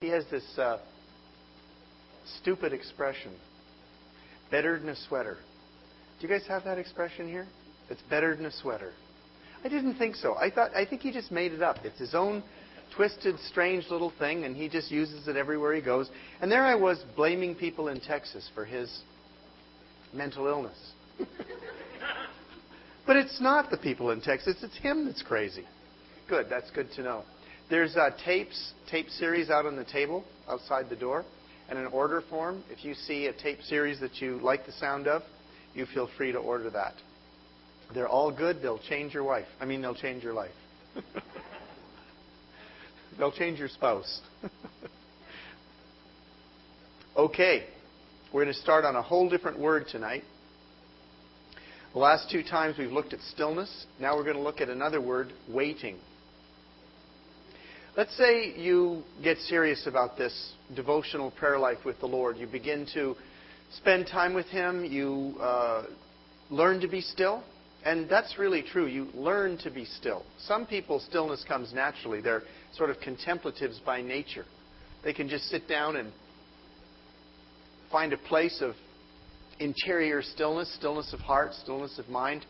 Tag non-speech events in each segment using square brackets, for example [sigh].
He has this uh, stupid expression better than a sweater. Do you guys have that expression here? It's better than a sweater. I didn't think so. I thought I think he just made it up. It's his own twisted, strange little thing, and he just uses it everywhere he goes. And there I was blaming people in Texas for his mental illness. [laughs] but it's not the people in Texas, it's him that's crazy. Good, that's good to know. There's uh, tapes, tape series out on the table outside the door, and an order form. If you see a tape series that you like the sound of, you feel free to order that. They're all good. They'll change your wife. I mean, they'll change your life. [laughs] they'll change your spouse. [laughs] okay. We're going to start on a whole different word tonight. The last two times we've looked at stillness. Now we're going to look at another word, waiting. Let's say you get serious about this devotional prayer life with the Lord. You begin to spend time with Him. You uh, learn to be still. And that's really true. You learn to be still. Some people, stillness comes naturally. They're sort of contemplatives by nature. They can just sit down and find a place of interior stillness, stillness of heart, stillness of mind.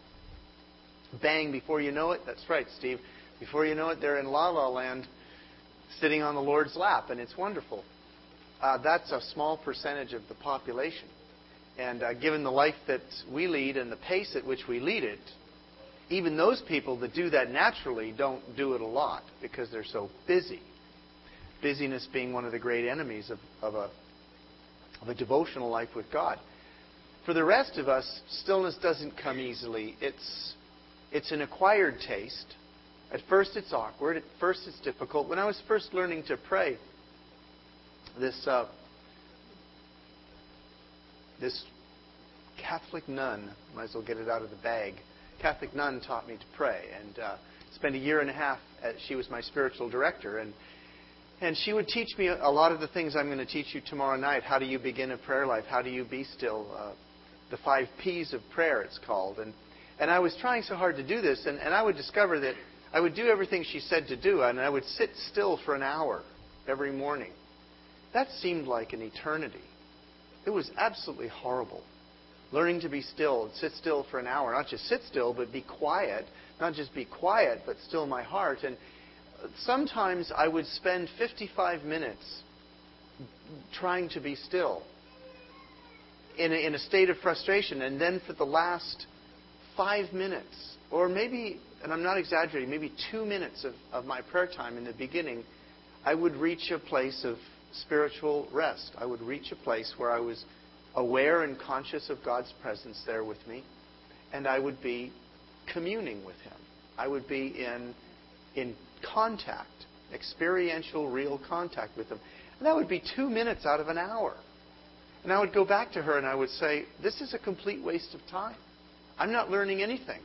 Bang, before you know it, that's right, Steve. Before you know it, they're in la la land sitting on the Lord's lap, and it's wonderful. Uh, that's a small percentage of the population. And uh, given the life that we lead and the pace at which we lead it, even those people that do that naturally don't do it a lot because they're so busy. Busyness being one of the great enemies of, of a of a devotional life with God. For the rest of us, stillness doesn't come easily. It's, it's an acquired taste. At first, it's awkward. At first, it's difficult. When I was first learning to pray, this, uh, this Catholic nun, might as well get it out of the bag, Catholic nun taught me to pray. And uh, spent a year and a half, at, she was my spiritual director. And and she would teach me a lot of the things I'm going to teach you tomorrow night. How do you begin a prayer life? How do you be still? Uh, the five P's of prayer, it's called. And, and I was trying so hard to do this, and, and I would discover that I would do everything she said to do, and I would sit still for an hour every morning. That seemed like an eternity. It was absolutely horrible. Learning to be still and sit still for an hour, not just sit still, but be quiet. Not just be quiet, but still my heart. And sometimes I would spend 55 minutes trying to be still in a, in a state of frustration, and then for the last five minutes, or maybe, and I'm not exaggerating, maybe two minutes of, of my prayer time in the beginning, I would reach a place of spiritual rest. I would reach a place where I was aware and conscious of God's presence there with me, and I would be communing with Him. I would be in, in contact, experiential, real contact with Him. And that would be two minutes out of an hour. And I would go back to her and I would say, This is a complete waste of time. I'm not learning anything.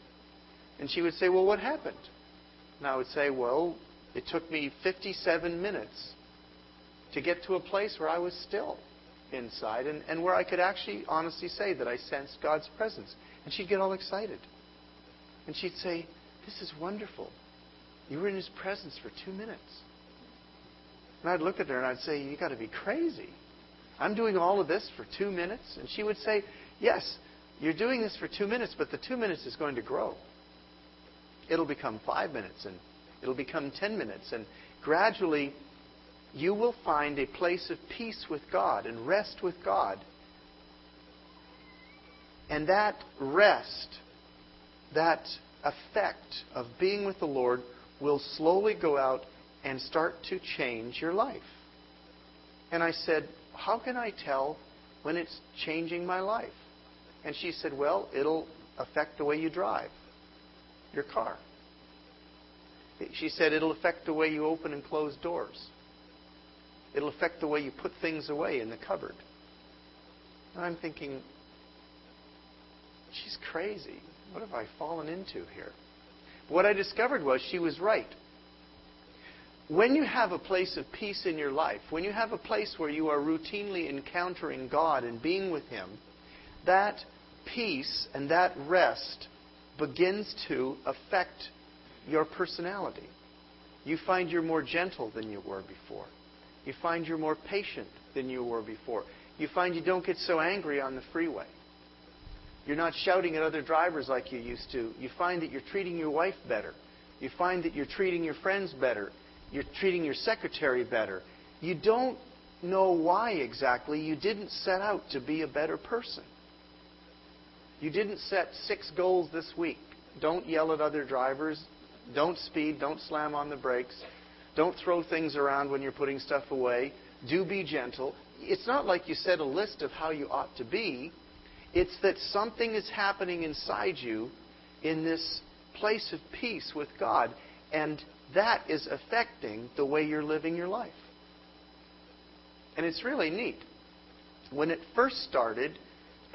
And she would say, Well, what happened? And I would say, Well, it took me 57 minutes to get to a place where I was still inside and, and where I could actually honestly say that I sensed God's presence. And she'd get all excited. And she'd say, This is wonderful. You were in his presence for two minutes. And I'd look at her and I'd say, You've got to be crazy. I'm doing all of this for two minutes? And she would say, Yes, you're doing this for two minutes, but the two minutes is going to grow. It'll become five minutes, and it'll become ten minutes. And gradually, you will find a place of peace with God and rest with God. And that rest, that effect of being with the Lord, will slowly go out and start to change your life. And I said, How can I tell when it's changing my life? And she said, Well, it'll affect the way you drive your car. She said, It'll affect the way you open and close doors. It'll affect the way you put things away in the cupboard. And I'm thinking, She's crazy. What have I fallen into here? What I discovered was she was right. When you have a place of peace in your life, when you have a place where you are routinely encountering God and being with Him, that peace and that rest begins to affect your personality. You find you're more gentle than you were before. You find you're more patient than you were before. You find you don't get so angry on the freeway. You're not shouting at other drivers like you used to. You find that you're treating your wife better. You find that you're treating your friends better. You're treating your secretary better. You don't know why exactly. You didn't set out to be a better person. You didn't set six goals this week. Don't yell at other drivers. Don't speed. Don't slam on the brakes. Don't throw things around when you're putting stuff away. Do be gentle. It's not like you set a list of how you ought to be. It's that something is happening inside you in this place of peace with God, and that is affecting the way you're living your life. And it's really neat. When it first started,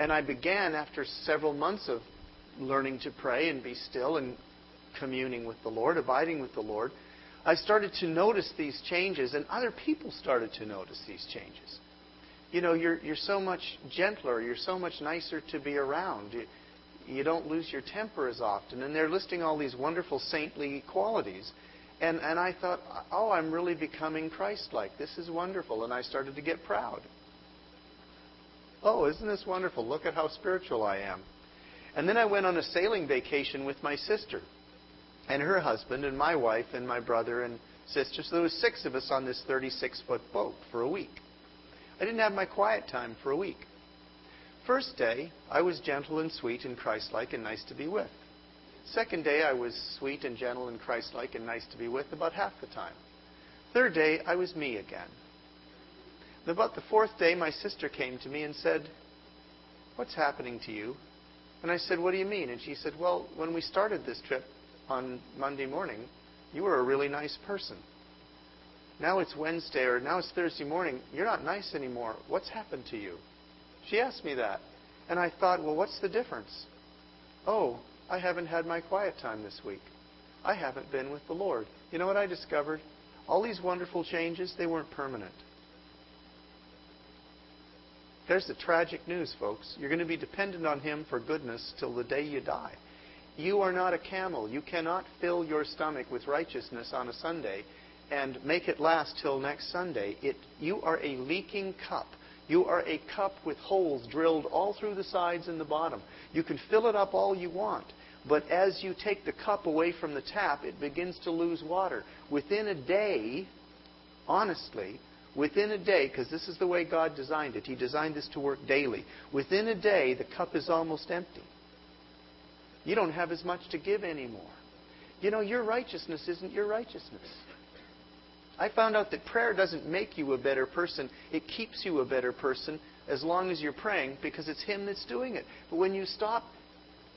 and I began after several months of learning to pray and be still and communing with the Lord, abiding with the Lord, I started to notice these changes, and other people started to notice these changes. You know, you're, you're so much gentler, you're so much nicer to be around. You, you don't lose your temper as often. And they're listing all these wonderful saintly qualities. And, and I thought, oh, I'm really becoming Christ like. This is wonderful. And I started to get proud. Oh, isn't this wonderful? Look at how spiritual I am. And then I went on a sailing vacation with my sister and her husband and my wife and my brother and sister. So there was six of us on this 36 foot boat for a week. I didn't have my quiet time for a week. First day, I was gentle and sweet and Christ-like and nice to be with. Second day, I was sweet and gentle and Christ-like and nice to be with about half the time. Third day, I was me again. And about the fourth day, my sister came to me and said, What's happening to you? And I said, What do you mean? And she said, Well, when we started this trip on Monday morning, you were a really nice person. Now it's Wednesday or now it's Thursday morning. You're not nice anymore. What's happened to you? She asked me that. And I thought, well, what's the difference? Oh, I haven't had my quiet time this week. I haven't been with the Lord. You know what I discovered? All these wonderful changes, they weren't permanent. There's the tragic news, folks. You're going to be dependent on Him for goodness till the day you die. You are not a camel. You cannot fill your stomach with righteousness on a Sunday and make it last till next Sunday. It, you are a leaking cup. You are a cup with holes drilled all through the sides and the bottom. You can fill it up all you want. But as you take the cup away from the tap, it begins to lose water. Within a day, honestly, within a day, because this is the way God designed it, He designed this to work daily. Within a day, the cup is almost empty. You don't have as much to give anymore. You know, your righteousness isn't your righteousness. I found out that prayer doesn't make you a better person. It keeps you a better person as long as you're praying because it's Him that's doing it. But when you stop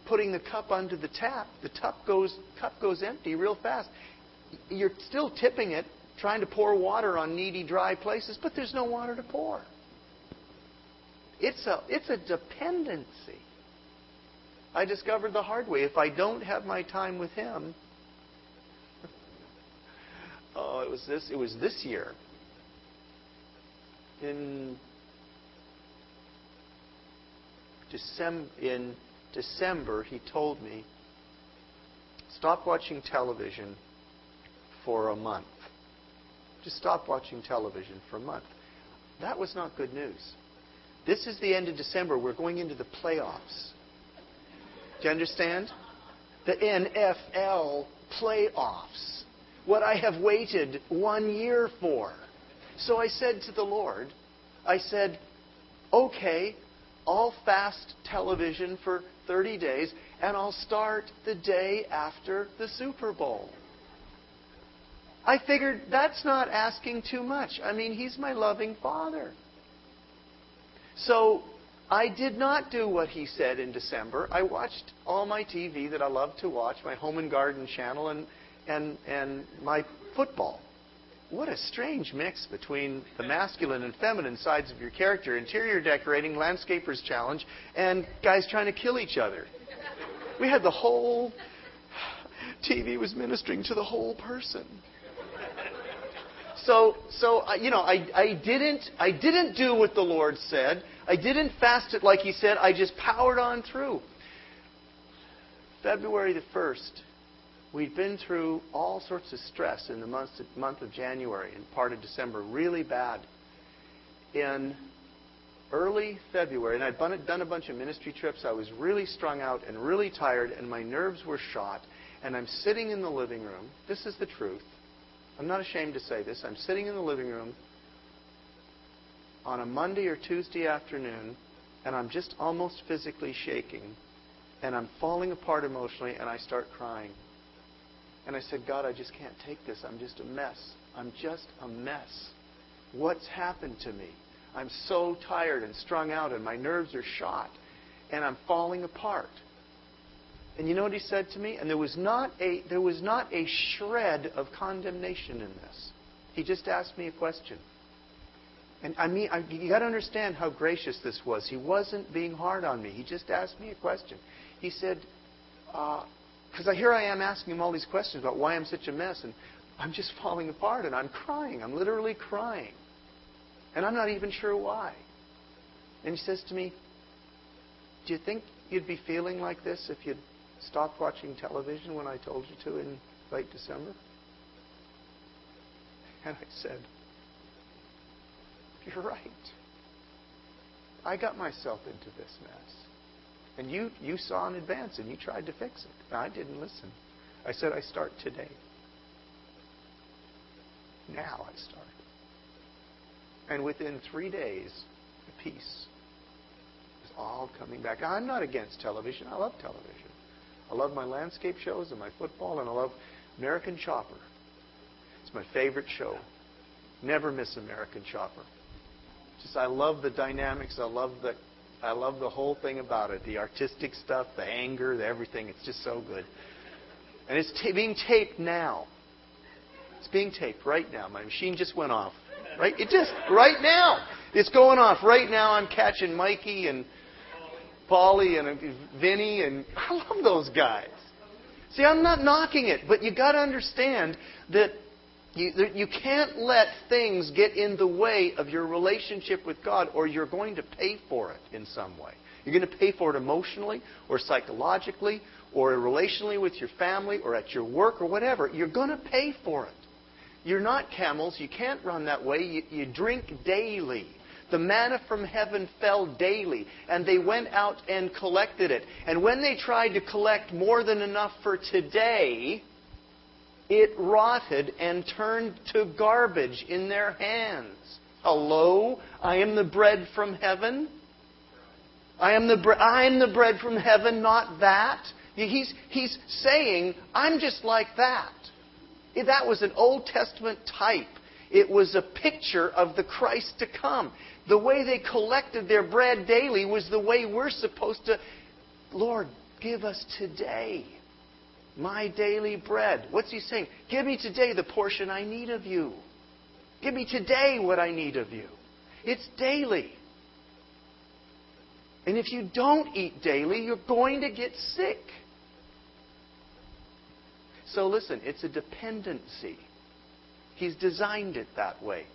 putting the cup under the tap, the cup goes, cup goes empty real fast. You're still tipping it, trying to pour water on needy, dry places, but there's no water to pour. It's a, it's a dependency. I discovered the hard way. If I don't have my time with Him, [laughs] oh, it was this. It was this year. In December, in December, he told me, stop watching television for a month. Just stop watching television for a month. That was not good news. This is the end of December. We're going into the playoffs. Do you understand? The NFL playoffs what I have waited one year for. So I said to the Lord, I said, okay, I'll fast television for 30 days and I'll start the day after the Super Bowl. I figured that's not asking too much. I mean, He's my loving Father. So I did not do what He said in December. I watched all my TV that I love to watch, my home and garden channel, and and, and my football. What a strange mix between the masculine and feminine sides of your character interior decorating, landscaper's challenge, and guys trying to kill each other. We had the whole. [sighs] TV was ministering to the whole person. So, so uh, you know, I, I didn't, I didn't do what the Lord said. I didn't fast it like He said. I just powered on through. February the first, we'd been through all sorts of stress in the month, month of January and part of December, really bad. In early February, and I'd done a bunch of ministry trips. I was really strung out and really tired, and my nerves were shot. And I'm sitting in the living room. This is the truth. I'm not ashamed to say this. I'm sitting in the living room on a Monday or Tuesday afternoon, and I'm just almost physically shaking, and I'm falling apart emotionally, and I start crying. And I said, God, I just can't take this. I'm just a mess. I'm just a mess. What's happened to me? I'm so tired and strung out, and my nerves are shot, and I'm falling apart. And you know what he said to me? And there was not a, there was not a shred of condemnation in this. He just asked me a question. And I mean, I, you got to understand how gracious this was. He wasn't being hard on me. He just asked me a question. He said, because uh, here I am asking him all these questions about why I'm such a mess, and I'm just [laughs] falling apart, and I'm crying. I'm literally crying. And I'm not even sure why. And he says to me, Do you think you'd be feeling like this if you'd stopped watching television when I told you to in late December? And I said, You're right. I got myself into this mess. And you, you saw in advance and you tried to fix it. And I didn't listen. I said, I start today. Now I start. And within three days, the peace is all coming back. I'm not against television. I love television. I love my landscape shows and my football, and I love American Chopper. It's my favorite show. Never miss American Chopper. Just I love the dynamics. I love the I love the whole thing about it. The artistic stuff, the anger, the everything. It's just so good. And it's t- being taped now. It's being taped right now. My machine just went off. Right? It just right now. It's going off right now. I'm catching Mikey and Paulie and Vinny, and [laughs] I love those guys. See, I'm not knocking it, but you got to understand that you, you can't let things get in the way of your relationship with God, or you're going to pay for it in some way. You're going to pay for it emotionally, or psychologically, or relationally with your family, or at your work, or whatever. You're going to pay for it. You're not camels. You can't run that way. You, you drink daily. The manna from heaven fell daily, and they went out and collected it. And when they tried to collect more than enough for today, it rotted and turned to garbage in their hands. Hello? I am the bread from heaven. I am the, bre- I am the bread from heaven, not that. He's, he's saying, I'm just like that. That was an Old Testament type. It was a picture of the Christ to come. The way they collected their bread daily was the way we're supposed to, Lord, give us today my daily bread. What's he saying? Give me today the portion I need of you. Give me today what I need of you. It's daily. And if you don't eat daily, you're going to get sick. So listen, it's a dependency. He's designed it that way.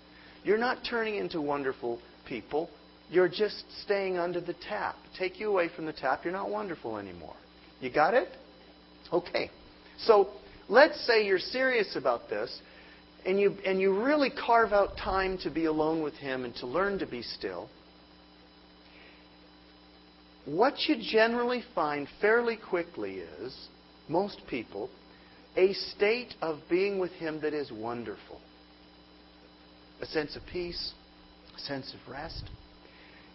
You're not turning into wonderful people. You're just staying under the tap. Take you away from the tap, you're not wonderful anymore. You got it? Okay. So let's say you're serious about this and you, and you really carve out time to be alone with Him and to learn to be still. What you generally find fairly quickly is, most people, a state of being with Him that is wonderful. A sense of peace, a sense of rest.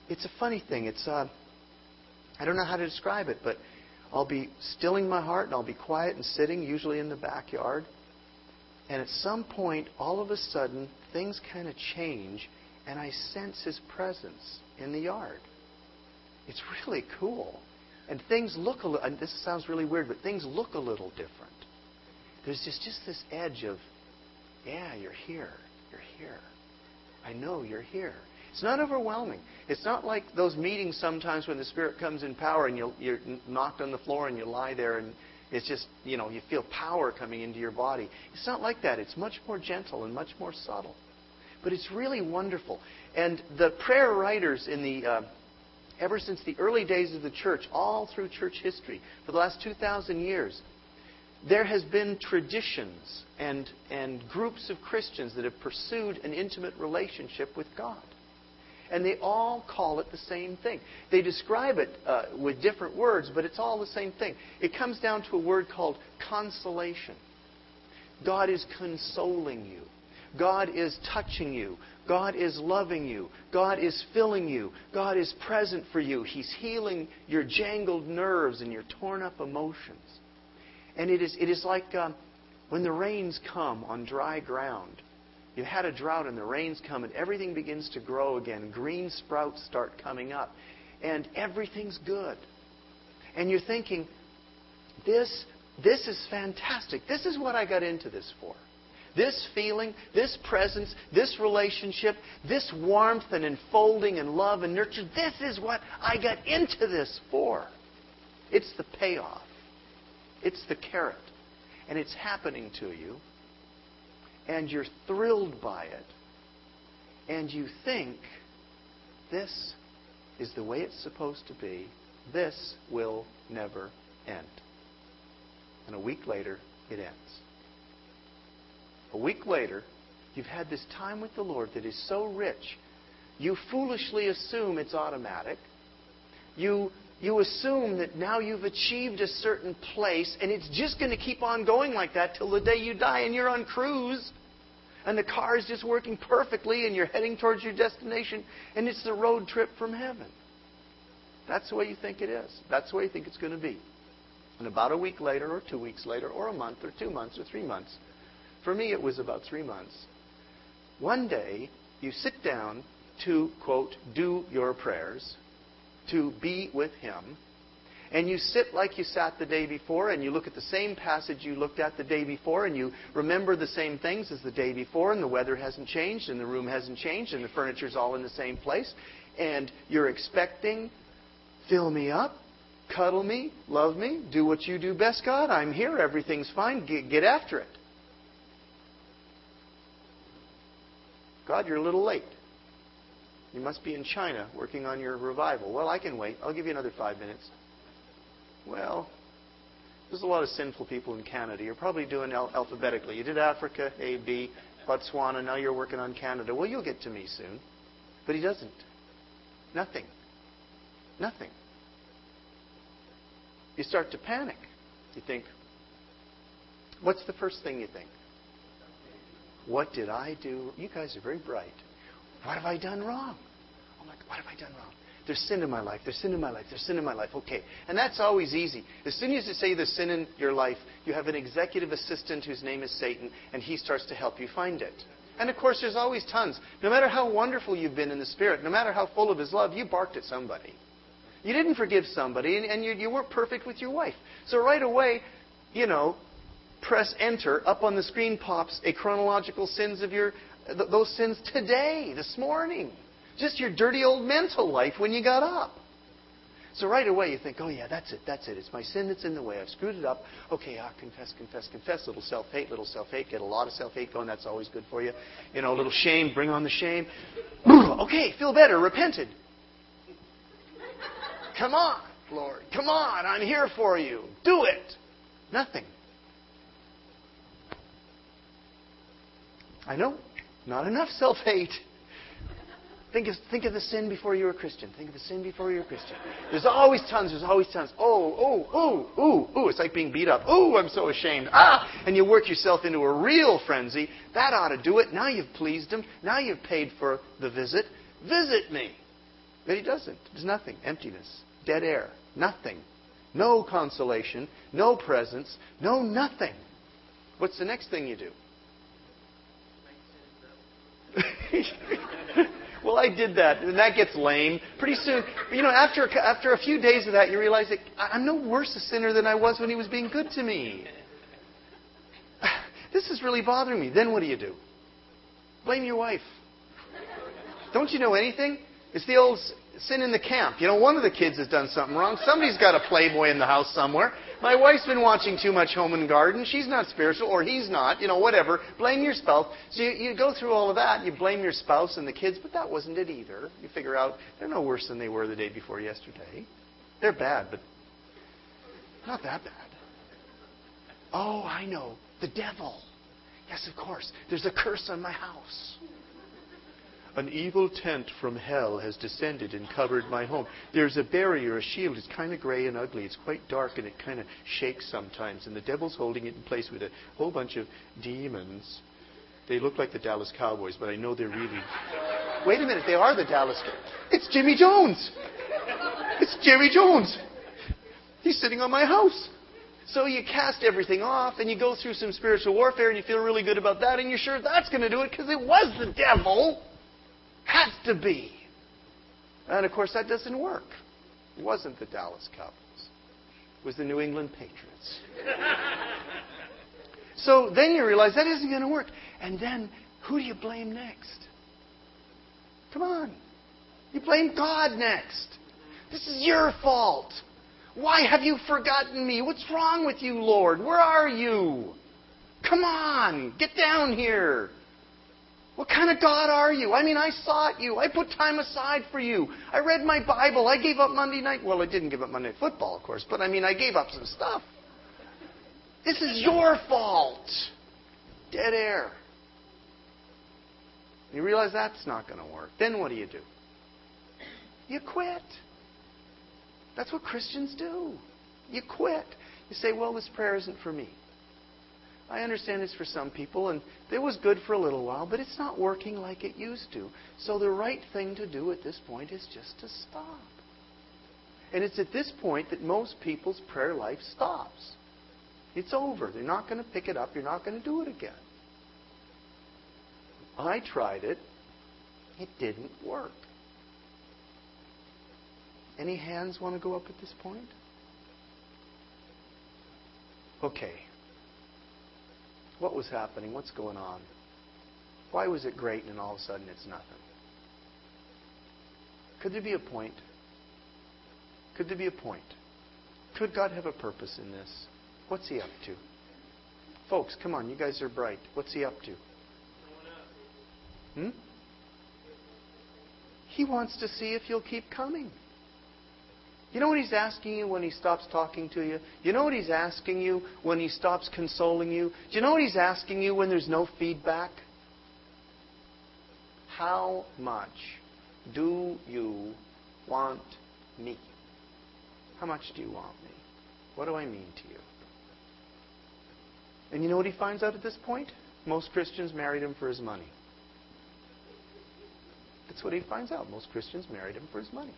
It's a funny thing. It's uh, I don't know how to describe it, but I'll be stilling my heart and I'll be quiet and sitting, usually in the backyard. And at some point, all of a sudden, things kind of change, and I sense His presence in the yard. It's really cool. And things look a little, and this sounds really weird, but things look a little different. There's just, just this edge of, yeah, you're here. You're here. I know you're here. It's not overwhelming. It's not like those meetings sometimes when the Spirit comes in power and you are knocked on the floor and you lie there and it's just, you know, you feel power coming into your body. It's not like that. It's much more gentle and much more subtle. But it's really wonderful. And the prayer writers in the, uh, ever since the early days of the church, all through church history, for the last 2,000 years, there has been traditions and, and groups of Christians that have pursued an intimate relationship with God. And they all call it the same thing. They describe it uh, with different words, but it's all the same thing. It comes down to a word called consolation. God is consoling you. God is touching you. God is loving you. God is filling you. God is present for you. He's healing your jangled nerves and your torn up emotions. And it is, it is like um, when the rains come on dry ground. You've had a drought and the rains come and everything begins to grow again. Green sprouts start coming up. And everything's good. And you're thinking, this, this is fantastic. This is what I got into this for. This feeling, this presence, this relationship, this warmth and enfolding and love and nurture, this is what I got into this for. It's the payoff. It's the carrot. And it's happening to you. And you're thrilled by it. And you think, this is the way it's supposed to be. This will never end. And a week later, it ends. A week later, you've had this time with the Lord that is so rich, you foolishly assume it's automatic. You you assume that now you've achieved a certain place and it's just going to keep on going like that till the day you die and you're on cruise and the car is just working perfectly and you're heading towards your destination and it's the road trip from heaven. That's the way you think it is. That's the way you think it's going to be. And about a week later, or two weeks later, or a month, or two months, or three months, for me it was about three months, one day you sit down to, quote, do your prayers to be with Him. And you sit like you sat the day before, and you look at the same passage you looked at the day before, and you remember the same things as the day before, and the weather hasn't changed, and the room hasn't changed, and the furniture's all in the same place. And you're expecting, fill me up, cuddle me, love me, do what you do best, God. I'm here, everything's fine, get, get after it. God, you're a little late. You must be in China working on your revival. Well, I can wait. I'll give you another five minutes. Well, there's a lot of sinful people in Canada. You're probably doing al- alphabetically. You did Africa, A, B, Botswana. Now you're working on Canada. Well, you'll get to me soon. But he doesn't. Nothing. Nothing. You start to panic. You think, what's the first thing you think? What did I do? You guys are very bright. What have I done wrong? I'm like, what have I done wrong? There's sin in my life. There's sin in my life. There's sin in my life. Okay. And that's always easy. As soon as you say there's sin in your life, you have an executive assistant whose name is Satan, and he starts to help you find it. And of course, there's always tons. No matter how wonderful you've been in the Spirit, no matter how full of His love, you barked at somebody. You didn't forgive somebody, and, and you, you weren't perfect with your wife. So right away, you know, press enter. Up on the screen pops a chronological sins of your th- those sins today, this morning. Just your dirty old mental life when you got up. So right away you think, oh yeah, that's it, that's it. It's my sin that's in the way. I've screwed it up. Okay, ah, confess, confess, confess. Little self-hate, little self-hate. Get a lot of self-hate going. That's always good for you. You know, a little shame. Bring on the shame. [clears throat] okay, feel better. Repented. Come on, Lord. Come on. I'm here for you. Do it. Nothing. I know. Not enough self hate. Think of, think of the sin before you were a Christian. Think of the sin before you were a Christian. There's always tons. There's always tons. Oh, oh, oh, ooh, ooh. It's like being beat up. Oh, I'm so ashamed. Ah! And you work yourself into a real frenzy. That ought to do it. Now you've pleased him. Now you've paid for the visit. Visit me. But he doesn't. There's nothing. Emptiness. Dead air. Nothing. No consolation. No presence. No nothing. What's the next thing you do? [laughs] well, I did that, and that gets lame. Pretty soon, you know, after after a few days of that, you realize that I'm no worse a sinner than I was when he was being good to me. [sighs] This is really bothering me. Then what do you do? Blame your wife. Don't you know anything? It's the old sin in the camp. You know, one of the kids has done something wrong. Somebody's got a playboy in the house somewhere. My wife's been watching too much Home and Garden. She's not spiritual, or he's not. You know, whatever. Blame your spouse. So you, you go through all of that. You blame your spouse and the kids, but that wasn't it either. You figure out they're no worse than they were the day before yesterday. They're bad, but not that bad. Oh, I know. The devil. Yes, of course. There's a curse on my house. An evil tent from hell has descended and covered my home. There's a barrier, a shield. It's kind of gray and ugly. It's quite dark and it kind of shakes sometimes. And the devil's holding it in place with a whole bunch of demons. They look like the Dallas Cowboys, but I know they're really. [laughs] Wait a minute, they are the Dallas. Cowboys. It's Jimmy Jones. It's Jimmy Jones. He's sitting on my house. So you cast everything off and you go through some spiritual warfare and you feel really good about that and you're sure that's going to do it because it was the devil. Has to be. And of course, that doesn't work. It wasn't the Dallas Cowboys, it was the New England Patriots. [laughs] so then you realize that isn't going to work. And then who do you blame next? Come on. You blame God next. This is your fault. Why have you forgotten me? What's wrong with you, Lord? Where are you? Come on, get down here. What kind of God are you? I mean, I sought you. I put time aside for you. I read my Bible. I gave up Monday night. Well, I didn't give up Monday night football, of course, but I mean, I gave up some stuff. This is your fault. Dead air. You realize that's not going to work. Then what do you do? You quit. That's what Christians do. You quit. You say, well, this prayer isn't for me. I understand it's for some people, and it was good for a little while, but it's not working like it used to. So the right thing to do at this point is just to stop. And it's at this point that most people's prayer life stops. It's over. They're not going to pick it up. You're not going to do it again. I tried it. It didn't work. Any hands want to go up at this point? Okay. What was happening? What's going on? Why was it great and all of a sudden it's nothing? Could there be a point? Could there be a point? Could God have a purpose in this? What's He up to? Folks, come on, you guys are bright. What's He up to? Hmm? He wants to see if you'll keep coming. You know what he's asking you when he stops talking to you? You know what he's asking you when he stops consoling you? Do you know what he's asking you when there's no feedback? How much do you want me? How much do you want me? What do I mean to you? And you know what he finds out at this point? Most Christians married him for his money. That's what he finds out. Most Christians married him for his money.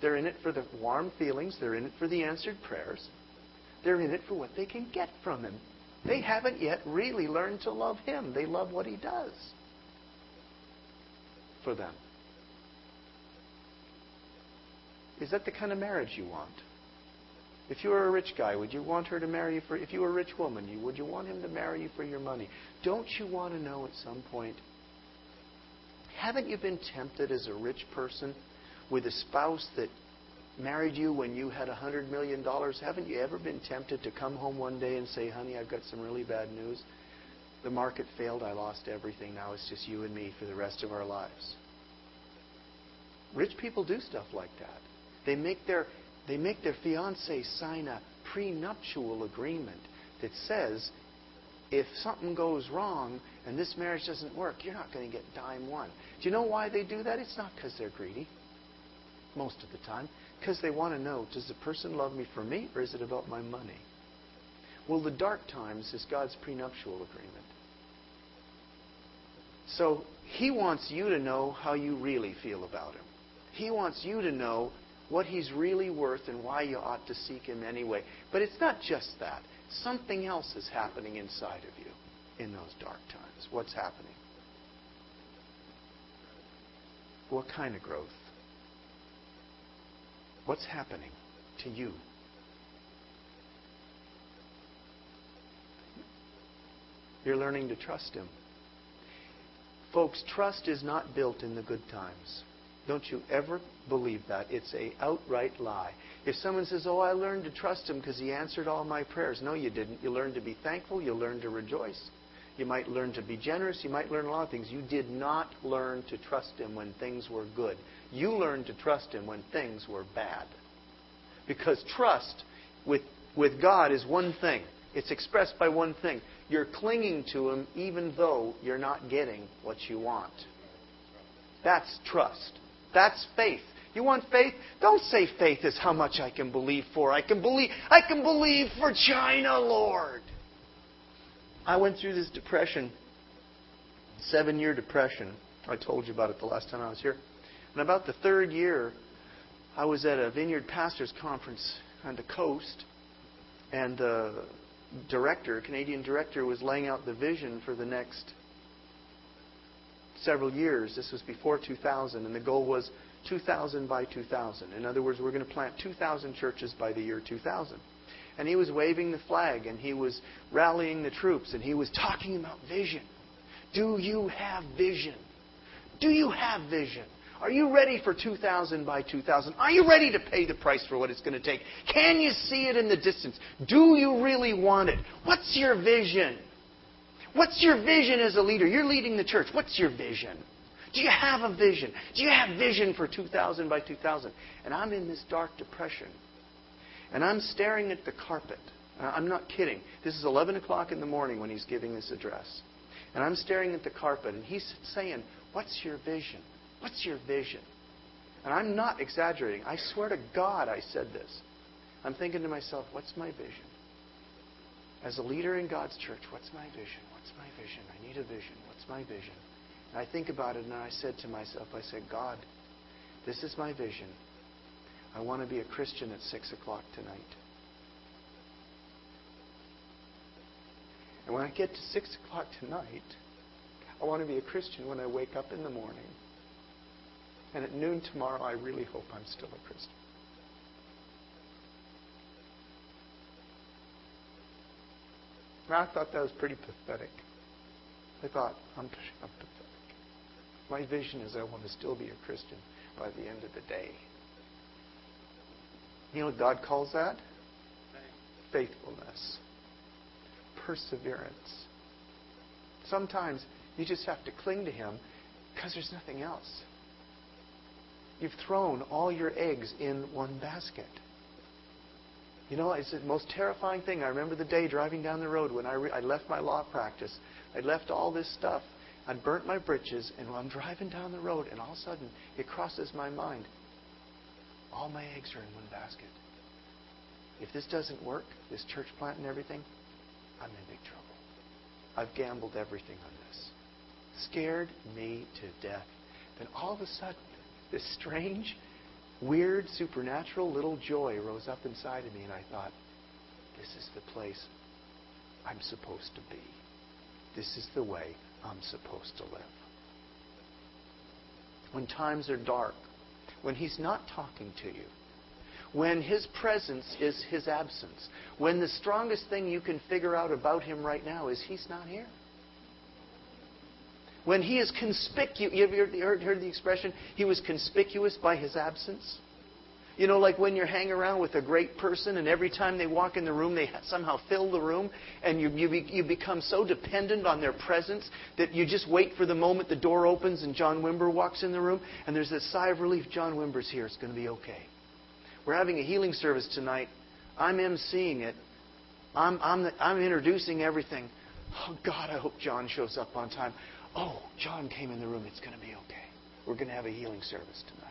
They're in it for the warm feelings. They're in it for the answered prayers. They're in it for what they can get from Him. They haven't yet really learned to love Him. They love what He does for them. Is that the kind of marriage you want? If you were a rich guy, would you want her to marry you for if you were a rich woman, you would you want him to marry you for your money? Don't you want to know at some point? Haven't you been tempted as a rich person with a spouse that married you when you had a $100 million, haven't you ever been tempted to come home one day and say, honey, I've got some really bad news? The market failed. I lost everything. Now it's just you and me for the rest of our lives. Rich people do stuff like that. They make their, they make their fiance sign a prenuptial agreement that says if something goes wrong and this marriage doesn't work, you're not going to get dime one. Do you know why they do that? It's not because they're greedy most of the time, because they want to know does the person love me for me or is it about my money? Well, the dark times is God's prenuptial agreement. So He wants you to know how you really feel about Him. He wants you to know what He's really worth and why you ought to seek Him anyway. But it's not just that. Something else is happening inside of you in those dark times. What's happening? What kind of growth? What's happening to you? You're learning to trust Him. Folks, trust is not built in the good times. Don't you ever believe that. It's a outright lie. If someone says, Oh, I learned to trust him because he answered all my prayers. No, you didn't. You learned to be thankful. You learned to rejoice. You might learn to be generous. You might learn a lot of things. You did not learn to trust him when things were good. You learned to trust Him when things were bad. Because trust with, with God is one thing. It's expressed by one thing. You're clinging to Him even though you're not getting what you want. That's trust. That's faith. You want faith? Don't say faith is how much I can believe for. I can believe I can believe for China, Lord. I went through this depression, seven year depression. I told you about it the last time I was here. And about the third year, I was at a Vineyard Pastors Conference on the coast, and the director, Canadian director, was laying out the vision for the next several years. This was before 2000, and the goal was 2,000 by 2,000. In other words, we're going to plant 2,000 churches by the year 2000. And he was waving the flag, and he was rallying the troops, and he was talking about vision. Do you have vision? Do you have vision? Are you ready for 2,000 by 2,000? Are you ready to pay the price for what it's going to take? Can you see it in the distance? Do you really want it? What's your vision? What's your vision as a leader? You're leading the church. What's your vision? Do you have a vision? Do you have vision for 2,000 by 2,000? And I'm in this dark depression. And I'm staring at the carpet. Uh, I'm not kidding. This is 11 o'clock in the morning when he's giving this address. And I'm staring at the carpet, and he's saying, What's your vision? What's your vision? And I'm not exaggerating. I swear to God I said this. I'm thinking to myself, what's my vision? As a leader in God's church, what's my vision? What's my vision? I need a vision. What's my vision? And I think about it and I said to myself, I said, God, this is my vision. I want to be a Christian at 6 o'clock tonight. And when I get to 6 o'clock tonight, I want to be a Christian when I wake up in the morning. And at noon tomorrow, I really hope I'm still a Christian. And I thought that was pretty pathetic. I thought, I'm, I'm pathetic. My vision is I want to still be a Christian by the end of the day. You know what God calls that? Faithfulness. Perseverance. Sometimes you just have to cling to Him because there's nothing else. You've thrown all your eggs in one basket. You know, it's the most terrifying thing. I remember the day driving down the road when I, re- I left my law practice. I left all this stuff. I'd burnt my britches, and I'm driving down the road, and all of a sudden it crosses my mind. All my eggs are in one basket. If this doesn't work, this church plant and everything, I'm in big trouble. I've gambled everything on this. Scared me to death. Then all of a sudden, this strange, weird, supernatural little joy rose up inside of me, and I thought, this is the place I'm supposed to be. This is the way I'm supposed to live. When times are dark, when He's not talking to you, when His presence is His absence, when the strongest thing you can figure out about Him right now is He's not here. When he is conspicuous, you ever heard, heard the expression, he was conspicuous by his absence? You know, like when you're hanging around with a great person and every time they walk in the room, they somehow fill the room and you, you, be, you become so dependent on their presence that you just wait for the moment the door opens and John Wimber walks in the room and there's this sigh of relief John Wimber's here. It's going to be okay. We're having a healing service tonight. I'm emceeing it. I'm, I'm, the, I'm introducing everything. Oh, God, I hope John shows up on time. Oh, John came in the room. It's going to be okay. We're going to have a healing service tonight.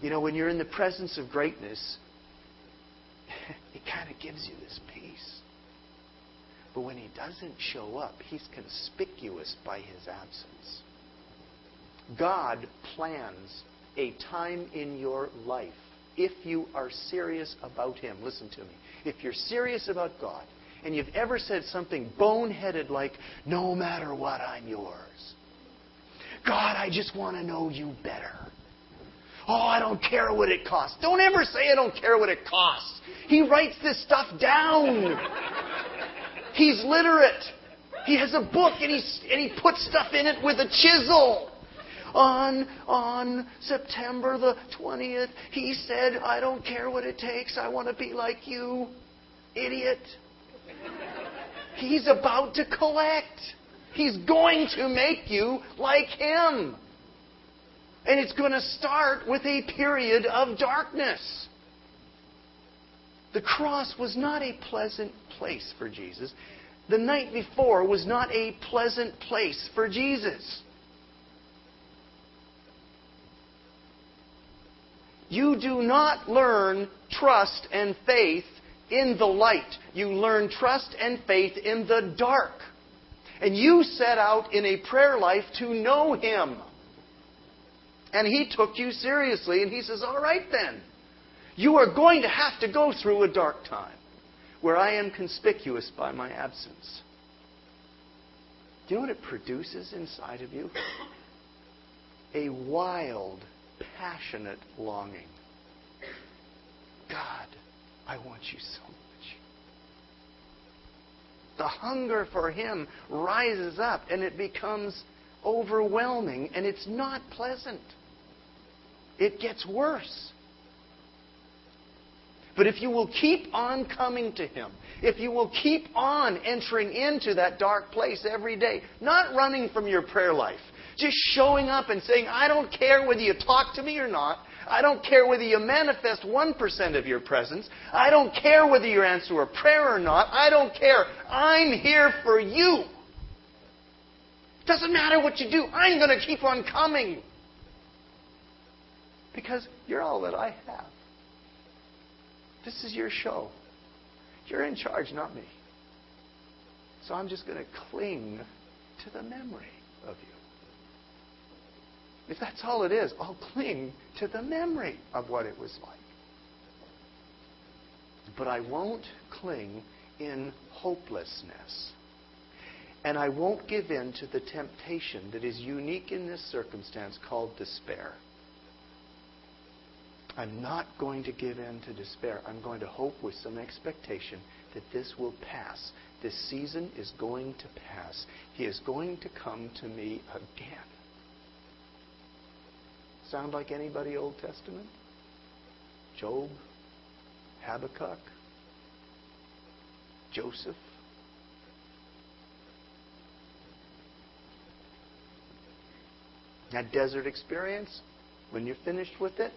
You know, when you're in the presence of greatness, [laughs] it kind of gives you this peace. But when he doesn't show up, he's conspicuous by his absence. God plans a time in your life if you are serious about him. Listen to me. If you're serious about God, and you've ever said something boneheaded like, no matter what, I'm yours. God, I just want to know you better. Oh, I don't care what it costs. Don't ever say I don't care what it costs. He writes this stuff down. He's literate. He has a book and, he's, and he puts stuff in it with a chisel. On, on September the 20th, he said, I don't care what it takes. I want to be like you. Idiot. He's about to collect. He's going to make you like Him. And it's going to start with a period of darkness. The cross was not a pleasant place for Jesus. The night before was not a pleasant place for Jesus. You do not learn trust and faith in the light. You learn trust and faith in the dark. And you set out in a prayer life to know Him. And He took you seriously, and He says, All right then. You are going to have to go through a dark time where I am conspicuous by my absence. Do you know what it produces inside of you? A wild, passionate longing. God, I want you so much. The hunger for Him rises up and it becomes overwhelming and it's not pleasant. It gets worse. But if you will keep on coming to Him, if you will keep on entering into that dark place every day, not running from your prayer life, just showing up and saying, I don't care whether you talk to me or not. I don't care whether you manifest 1% of your presence. I don't care whether you answer a prayer or not. I don't care. I'm here for you. Doesn't matter what you do. I'm going to keep on coming. Because you're all that I have. This is your show. You're in charge, not me. So I'm just going to cling to the memory of you. If that's all it is, I'll cling to the memory of what it was like. But I won't cling in hopelessness. And I won't give in to the temptation that is unique in this circumstance called despair. I'm not going to give in to despair. I'm going to hope with some expectation that this will pass. This season is going to pass. He is going to come to me again. Sound like anybody Old Testament? Job? Habakkuk? Joseph? That desert experience, when you're finished with it,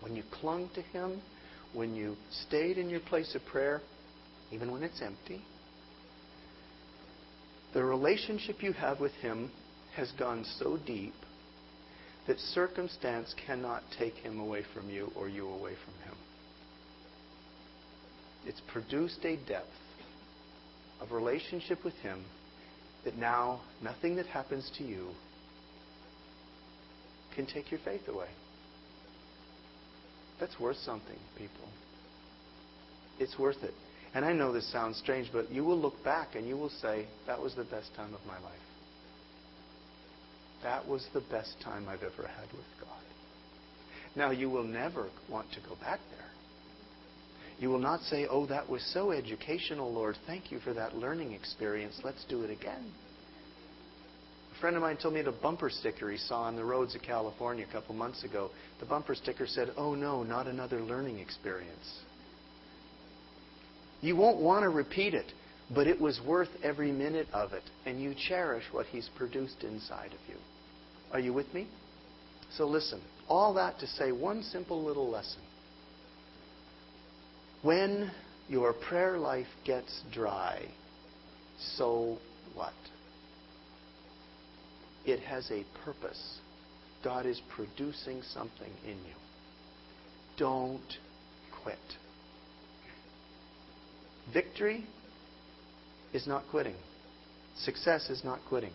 when you clung to Him, when you stayed in your place of prayer, even when it's empty, the relationship you have with Him has gone so deep that circumstance cannot take Him away from you or you away from Him. It's produced a depth of relationship with Him that now nothing that happens to you can take your faith away. That's worth something, people. It's worth it. And I know this sounds strange, but you will look back and you will say, that was the best time of my life. That was the best time I've ever had with God. Now, you will never want to go back there. You will not say, Oh, that was so educational, Lord. Thank you for that learning experience. Let's do it again. A friend of mine told me the bumper sticker he saw on the roads of California a couple months ago. The bumper sticker said, Oh no, not another learning experience. You won't want to repeat it, but it was worth every minute of it, and you cherish what he's produced inside of you. Are you with me? So listen, all that to say one simple little lesson. When your prayer life gets dry, so what? It has a purpose. God is producing something in you. Don't quit. Victory is not quitting. Success is not quitting.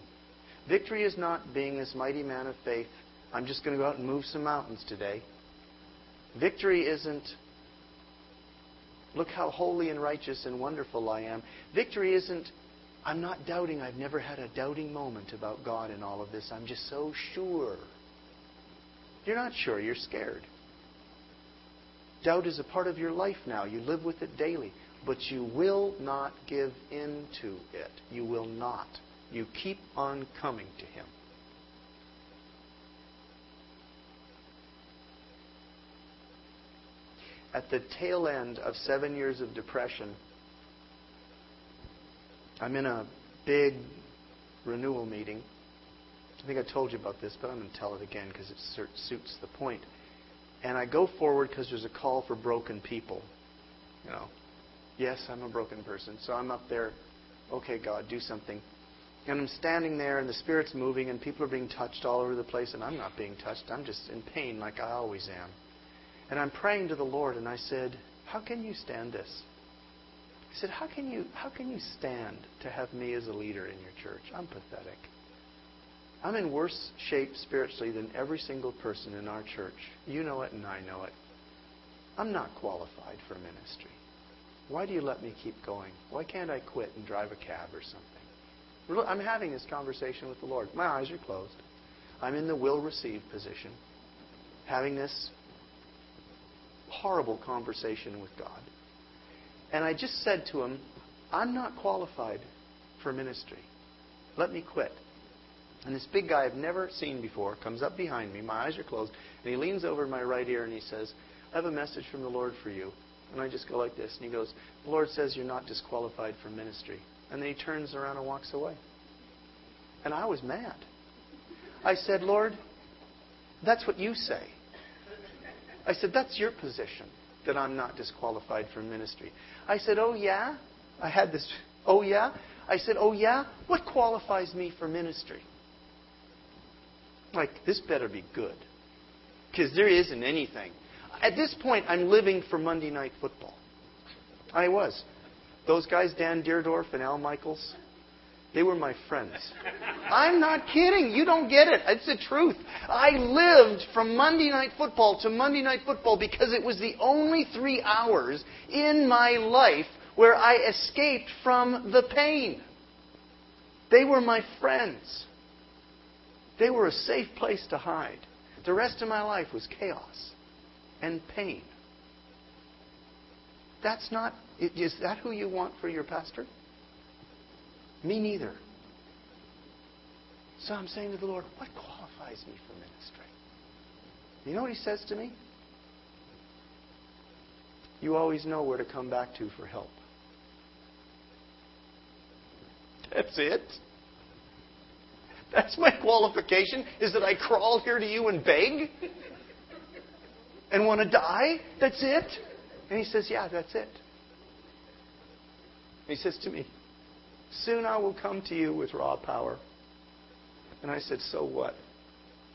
Victory is not being this mighty man of faith. I'm just going to go out and move some mountains today. Victory isn't, look how holy and righteous and wonderful I am. Victory isn't, I'm not doubting. I've never had a doubting moment about God in all of this. I'm just so sure. You're not sure. You're scared. Doubt is a part of your life now. You live with it daily. But you will not give in to it. You will not. You keep on coming to Him. At the tail end of seven years of depression, I'm in a big renewal meeting. I think I told you about this, but I'm going to tell it again because it suits the point. And I go forward because there's a call for broken people. You know, yes, I'm a broken person. So I'm up there, okay, God, do something. And I'm standing there, and the Spirit's moving, and people are being touched all over the place, and I'm not being touched. I'm just in pain like I always am. And I'm praying to the Lord, and I said, How can you stand this? He said, How can you, how can you stand to have me as a leader in your church? I'm pathetic. I'm in worse shape spiritually than every single person in our church. You know it, and I know it. I'm not qualified for ministry. Why do you let me keep going? Why can't I quit and drive a cab or something? I'm having this conversation with the Lord. My eyes are closed. I'm in the will receive position, having this horrible conversation with God. And I just said to him, I'm not qualified for ministry. Let me quit. And this big guy I've never seen before comes up behind me. My eyes are closed. And he leans over my right ear and he says, I have a message from the Lord for you. And I just go like this. And he goes, The Lord says you're not disqualified for ministry. And then he turns around and walks away. And I was mad. I said, Lord, that's what you say. I said, That's your position, that I'm not disqualified for ministry. I said, Oh, yeah? I had this, Oh, yeah? I said, Oh, yeah? What qualifies me for ministry? Like, this better be good. Because there isn't anything. At this point, I'm living for Monday Night Football. I was. Those guys, Dan Dierdorf and Al Michaels, they were my friends. I'm not kidding. You don't get it. It's the truth. I lived from Monday Night Football to Monday Night Football because it was the only three hours in my life where I escaped from the pain. They were my friends. They were a safe place to hide. The rest of my life was chaos and pain. That's not, is that who you want for your pastor? Me neither. So I'm saying to the Lord, what qualifies me for ministry? You know what he says to me? You always know where to come back to for help. That's it. That's my qualification, is that I crawl here to you and beg? And want to die? That's it? And he says, Yeah, that's it. And he says to me, Soon I will come to you with raw power. And I said, So what?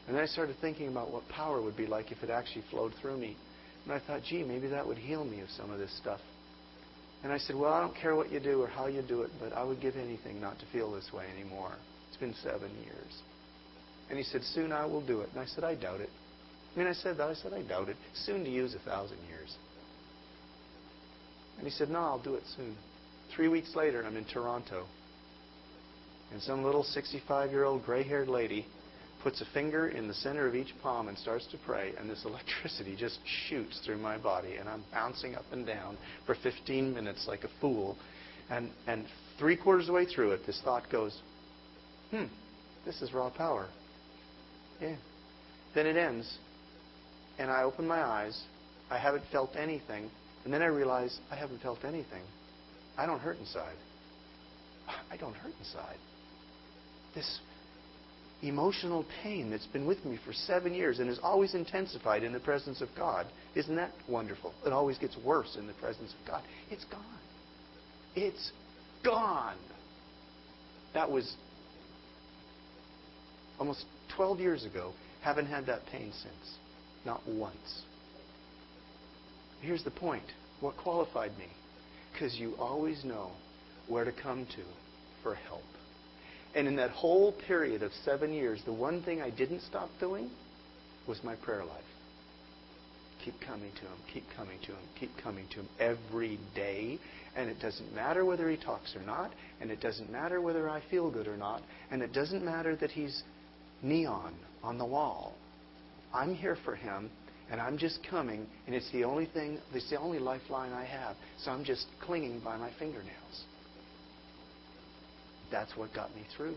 And I started thinking about what power would be like if it actually flowed through me. And I thought, gee, maybe that would heal me of some of this stuff. And I said, Well, I don't care what you do or how you do it, but I would give anything not to feel this way anymore. It's been seven years. And he said, Soon I will do it. And I said, I doubt it. I mean, I said that. I said, I doubt it. Soon to use a thousand years. And he said, No, I'll do it soon. Three weeks later, I'm in Toronto. And some little 65 year old gray haired lady puts a finger in the center of each palm and starts to pray, and this [laughs] electricity just shoots through my body, and I'm bouncing up and down for 15 minutes like a fool. And, and three quarters of the way through it, this thought goes, hmm, this is raw power. Yeah. Then it ends, and I open my eyes. I haven't felt anything. And then I realize I haven't felt anything. I don't hurt inside. [sighs] I don't hurt inside. This emotional pain that's been with me for seven years and is always intensified in the presence of God. Isn't that wonderful? It always gets worse in the presence of God. It's gone. It's gone. That was almost 12 years ago. Haven't had that pain since. Not once. Here's the point. What qualified me? Because you always know where to come to for help. And in that whole period of seven years, the one thing I didn't stop doing was my prayer life. Keep coming to him, keep coming to him, keep coming to him every day. And it doesn't matter whether he talks or not, and it doesn't matter whether I feel good or not, and it doesn't matter that he's neon on the wall. I'm here for him, and I'm just coming, and it's the only thing, it's the only lifeline I have. So I'm just clinging by my fingernails. That's what got me through.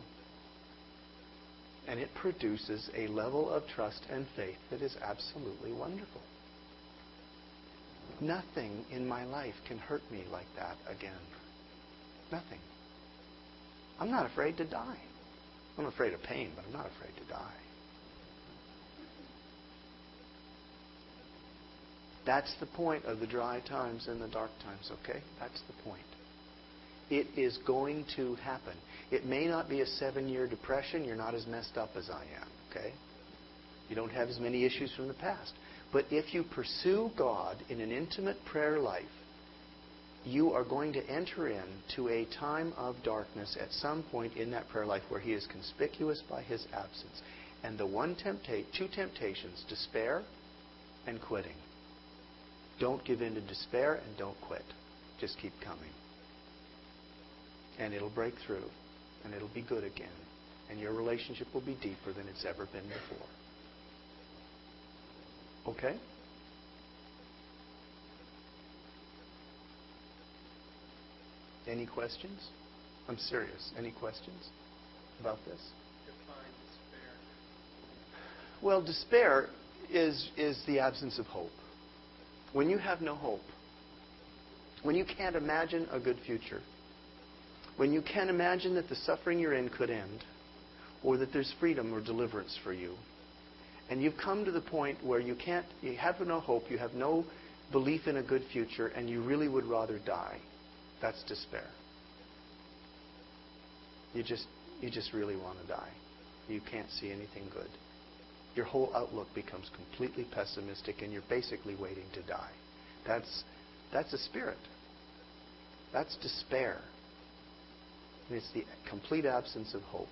And it produces a level of trust and faith that is absolutely wonderful. Nothing in my life can hurt me like that again. Nothing. I'm not afraid to die. I'm afraid of pain, but I'm not afraid to die. That's the point of the dry times and the dark times, okay? That's the point. It is going to happen. It may not be a seven year depression. You're not as messed up as I am, okay? You don't have as many issues from the past. But if you pursue God in an intimate prayer life, you are going to enter into a time of darkness at some point in that prayer life where He is conspicuous by His absence. And the one temptate, two temptations, despair and quitting. Don't give in to despair and don't quit. Just keep coming. And it'll break through and it'll be good again. And your relationship will be deeper than it's ever been before. Okay? Any questions? I'm serious. Any questions about this? Define despair. Well, despair is, is the absence of hope. When you have no hope, when you can't imagine a good future, when you can't imagine that the suffering you're in could end, or that there's freedom or deliverance for you, and you've come to the point where you can't, you have no hope, you have no belief in a good future, and you really would rather die, that's despair. You just, you just really want to die. You can't see anything good. Your whole outlook becomes completely pessimistic, and you're basically waiting to die. That's, that's a spirit. That's despair. And it's the complete absence of hope.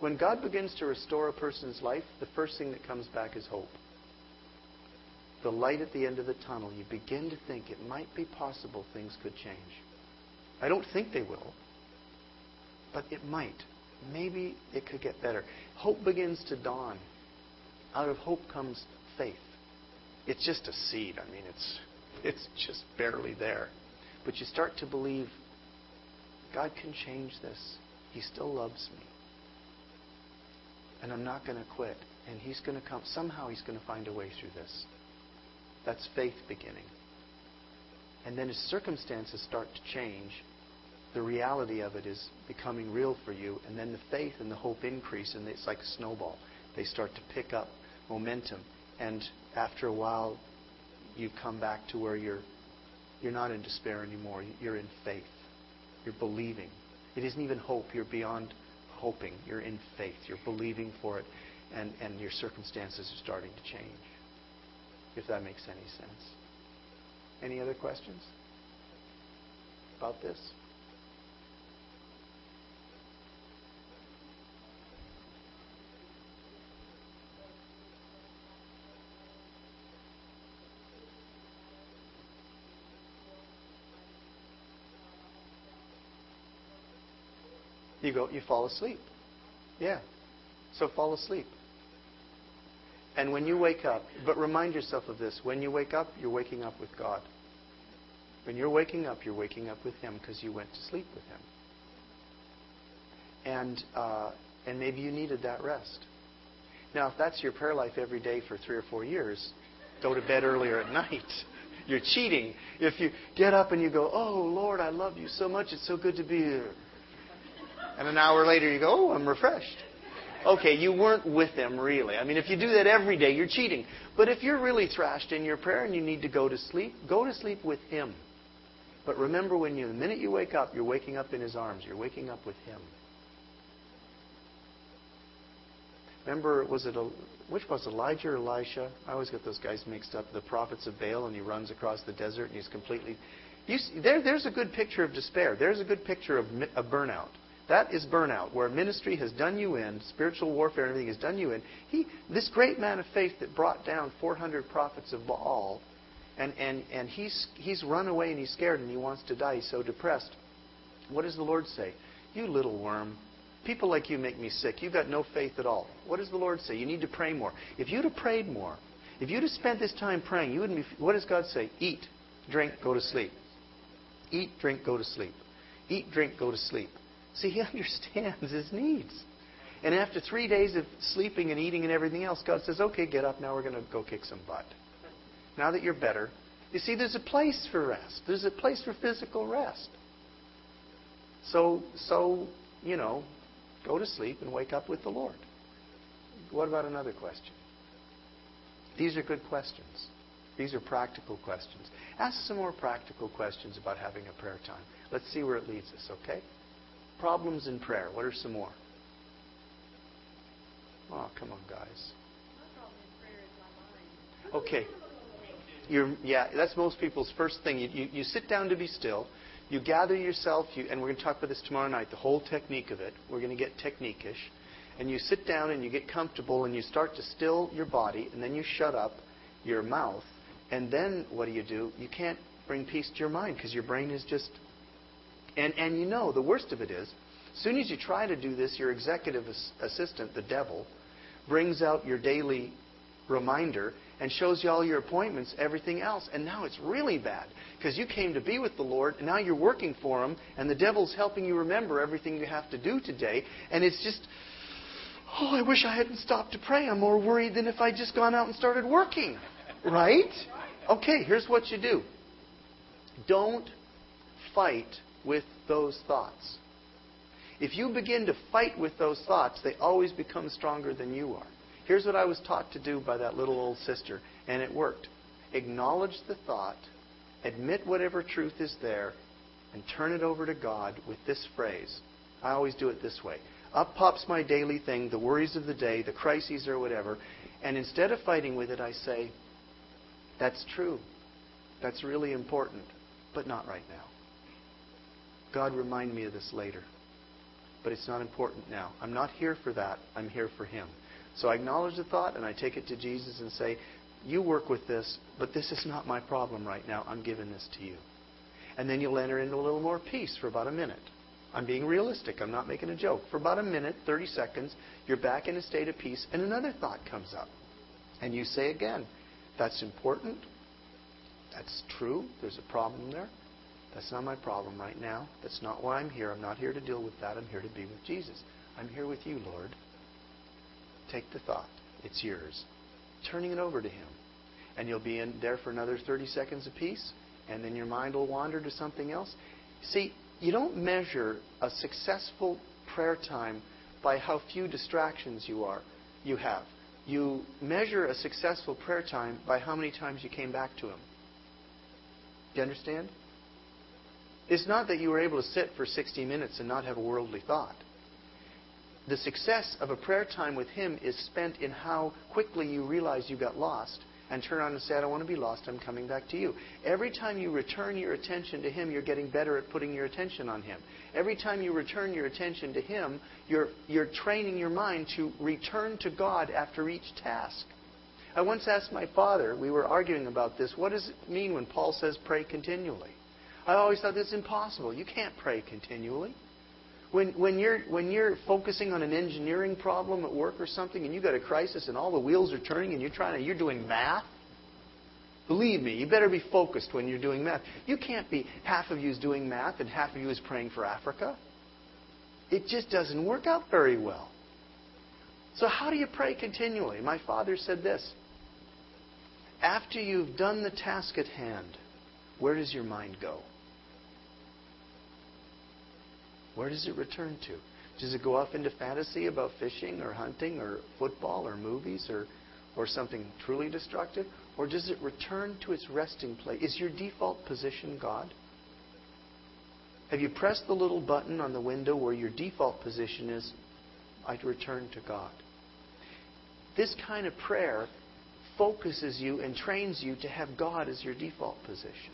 When God begins to restore a person's life, the first thing that comes back is hope. The light at the end of the tunnel. You begin to think it might be possible things could change. I don't think they will, but it might. Maybe it could get better. Hope begins to dawn. Out of hope comes faith. It's just a seed. I mean, it's [laughs] it's just barely there. But you start to believe God can change this. He still loves me. And I'm not going to quit. And He's going to come. Somehow He's going to find a way through this. That's faith beginning. And then as circumstances start to change, the reality of it is becoming real for you. And then the faith and the hope increase, and it's like a snowball. They start to pick up momentum. And after a while, you come back to where you're, you're not in despair anymore. You're in faith. You're believing. It isn't even hope. You're beyond hoping. You're in faith. You're believing for it. And, and your circumstances are starting to change. If that makes any sense. Any other questions about this? You go, you fall asleep. Yeah. So fall asleep. And when you wake up, but remind yourself of this when you wake up, you're waking up with God. When you're waking up, you're waking up with Him because you went to sleep with Him. And, uh, and maybe you needed that rest. Now, if that's your prayer life every day for three or four years, go to bed earlier at [laughs] night. You're cheating. If you get up and you go, Oh, Lord, I love you so much. It's so good to be here. And an hour later you go, Oh, I'm refreshed. Okay, you weren't with him really. I mean, if you do that every day, you're cheating. But if you're really thrashed in your prayer and you need to go to sleep, go to sleep with him. But remember, when you, the minute you wake up, you're waking up in his arms. You're waking up with him. Remember, was it a, which was Elijah or Elisha? I always get those guys mixed up. The prophets of Baal, and he runs across the desert, and he's completely. You see, there, there's a good picture of despair. There's a good picture of a burnout. That is burnout, where ministry has done you in, spiritual warfare and everything has done you in. He, this great man of faith that brought down 400 prophets of Baal, and, and, and he's, he's run away and he's scared and he wants to die. He's so depressed. What does the Lord say? You little worm. People like you make me sick. You've got no faith at all. What does the Lord say? You need to pray more. If you'd have prayed more, if you'd have spent this time praying, you wouldn't be. What does God say? Eat, drink, go to sleep. Eat, drink, go to sleep. Eat, drink, go to sleep. See, he [laughs] understands his needs. And after three days of sleeping and eating and everything else, God says, okay, get up. Now we're going to go kick some butt. Now that you're better. You see, there's a place for rest. There's a place for physical rest. So, so you know, go to sleep and wake up with the Lord. What about another question? These are good questions. These are practical questions. Ask some more practical questions about having a prayer time. Let's see where it leads us, okay? Problems in prayer. What are some more? Oh, come on, guys. Okay. You're, yeah, that's most people's first thing. You, you, you sit down to be still. You gather yourself, you, and we're going to talk about this tomorrow night, the whole technique of it. We're going to get technique-ish. And you sit down and you get comfortable and you start to still your body, and then you shut up your mouth. And then what do you do? You can't bring peace to your mind because your brain is just. And, and you know, the worst of it is, as soon as you try to do this, your executive assistant, the devil, brings out your daily reminder and shows you all your appointments, everything else. And now it's really bad because you came to be with the Lord and now you're working for Him and the devil's helping you remember everything you have to do today. And it's just, oh, I wish I hadn't stopped to pray. I'm more worried than if I'd just gone out and started working. Right? Okay, here's what you do don't fight with those thoughts. If you begin to fight with those thoughts, they always become stronger than you are. Here's what I was taught to do by that little old sister, and it worked. Acknowledge the thought, admit whatever truth is there, and turn it over to God with this phrase. I always do it this way. Up pops my daily thing, the worries of the day, the crises or whatever, and instead of fighting with it, I say, That's true. That's really important, but not right now. God, remind me of this later. But it's not important now. I'm not here for that. I'm here for Him. So I acknowledge the thought and I take it to Jesus and say, You work with this, but this is not my problem right now. I'm giving this to you. And then you'll enter into a little more peace for about a minute. I'm being realistic. I'm not making a joke. For about a minute, 30 seconds, you're back in a state of peace, and another thought comes up. And you say again, That's important. That's true. There's a problem there. That's not my problem right now. That's not why I'm here. I'm not here to deal with that. I'm here to be with Jesus. I'm here with you, Lord. Take the thought. It's yours. Turning it over to Him. And you'll be in there for another 30 seconds apiece, and then your mind will wander to something else. See, you don't measure a successful prayer time by how few distractions you are you have. You measure a successful prayer time by how many times you came back to Him. Do you understand? It's not that you were able to sit for 60 minutes and not have a worldly thought the success of a prayer time with Him is spent in how quickly you realize you got lost and turn on and say, I don't want to be lost, I'm coming back to you. Every time you return your attention to Him, you're getting better at putting your attention on Him. Every time you return your attention to Him, you're, you're training your mind to return to God after each task. I once asked my father, we were arguing about this, what does it mean when Paul says pray continually? I always thought that's impossible. You can't pray continually. When, when, you're, when you're focusing on an engineering problem at work or something and you've got a crisis and all the wheels are turning and you're trying to, you're doing math, believe me, you better be focused when you're doing math. You can't be, half of you is doing math and half of you is praying for Africa. It just doesn't work out very well. So, how do you pray continually? My father said this After you've done the task at hand, where does your mind go? Where does it return to? Does it go off into fantasy about fishing or hunting or football or movies or, or something truly destructive? Or does it return to its resting place? Is your default position God? Have you pressed the little button on the window where your default position is, I return to God? This kind of prayer focuses you and trains you to have God as your default position.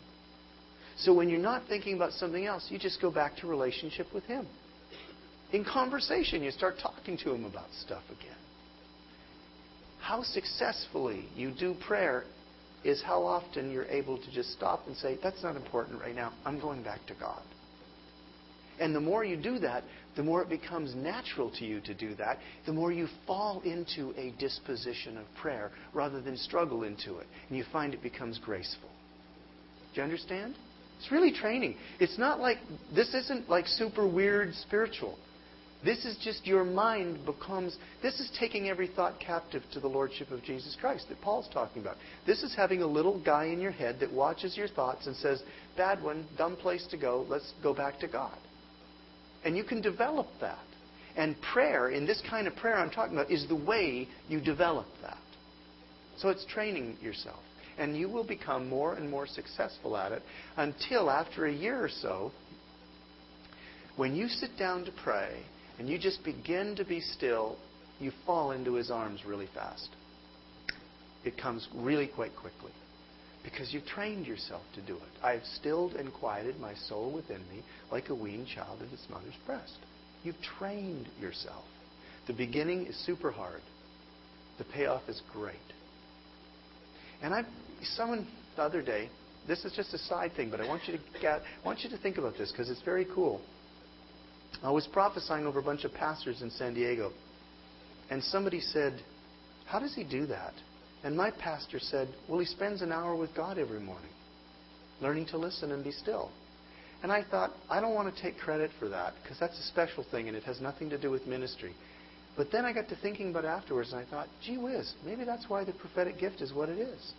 So when you're not thinking about something else, you just go back to relationship with Him. In conversation, you start talking to Him about stuff again. How successfully you do prayer is how often you're able to just stop and say, That's not important right now. I'm going back to God. And the more you do that, the more it becomes natural to you to do that, the more you fall into a disposition of prayer rather than struggle into it. And you find it becomes graceful. Do you understand? It's really training. It's not like, this isn't like super weird spiritual. This is just your mind becomes, this is taking every thought captive to the Lordship of Jesus Christ that Paul's talking about. This is having a little guy in your head that watches your thoughts and says, bad one, dumb place to go, let's go back to God. And you can develop that. And prayer, in this kind of prayer I'm talking about, is the way you develop that. So it's training yourself. And you will become more and more successful at it until after a year or so, when you sit down to pray and you just begin to be still, you fall into his arms really fast. It comes really quite quickly because you've trained yourself to do it. I have stilled and quieted my soul within me like a weaned child in its mother's breast. You've trained yourself. The beginning is super hard. The payoff is great. And I, someone the other day, this is just a side thing, but I want you to get, I want you to think about this because it's very cool. I was prophesying over a bunch of pastors in San Diego, and somebody said, "How does he do that?" And my pastor said, Well, he spends an hour with God every morning, learning to listen and be still. And I thought, I don't want to take credit for that because that's a special thing and it has nothing to do with ministry. But then I got to thinking about it afterwards and I thought, gee whiz, maybe that's why the prophetic gift is what it is.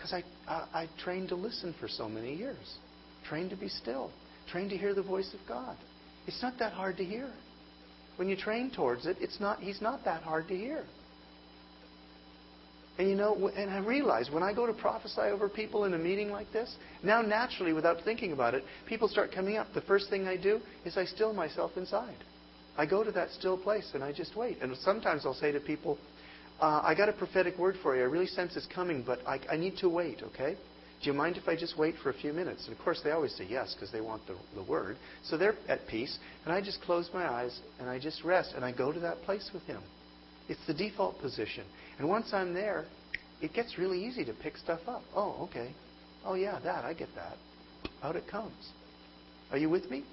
Because I, I, I trained to listen for so many years, trained to be still, trained to hear the voice of God. It's not that hard to hear. When you train towards it, it's not, he's not that hard to hear. And you know, and I realize when I go to prophesy over people in a meeting like this, now naturally, without thinking about it, people start coming up. The first thing I do is I still myself inside. I go to that still place and I just wait. And sometimes I'll say to people, uh, I got a prophetic word for you. I really sense it's coming, but I, I need to wait, okay? Do you mind if I just wait for a few minutes? And of course, they always say yes because they want the, the word. So they're at peace. And I just close my eyes and I just rest and I go to that place with Him. It's the default position. And once I'm there, it gets really easy to pick stuff up. Oh, okay. Oh, yeah, that. I get that. Out it comes. Are you with me?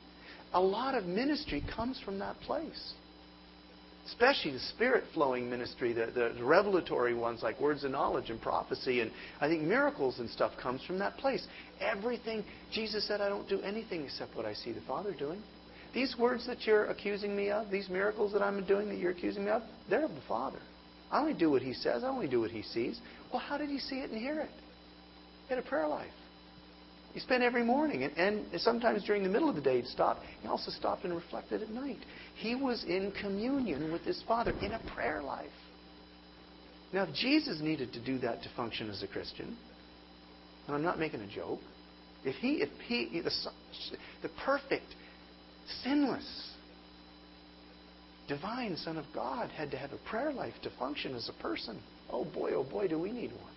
A lot of ministry comes from that place. Especially the spirit flowing ministry, the, the, revelatory ones like words of knowledge and prophecy, and I think miracles and stuff comes from that place. Everything, Jesus said, I don't do anything except what I see the Father doing. These words that you're accusing me of, these miracles that I'm doing that you're accusing me of, they're of the Father. I only do what he says. I only do what he sees. Well, how did he see it and hear it? He had a prayer life. He spent every morning, and, and sometimes during the middle of the day he'd stop. He also stopped and reflected at night. He was in communion with his Father in a prayer life. Now, if Jesus needed to do that to function as a Christian, and I'm not making a joke, if he, if he, the, the perfect, sinless, divine Son of God had to have a prayer life to function as a person. Oh boy, oh boy, do we need one.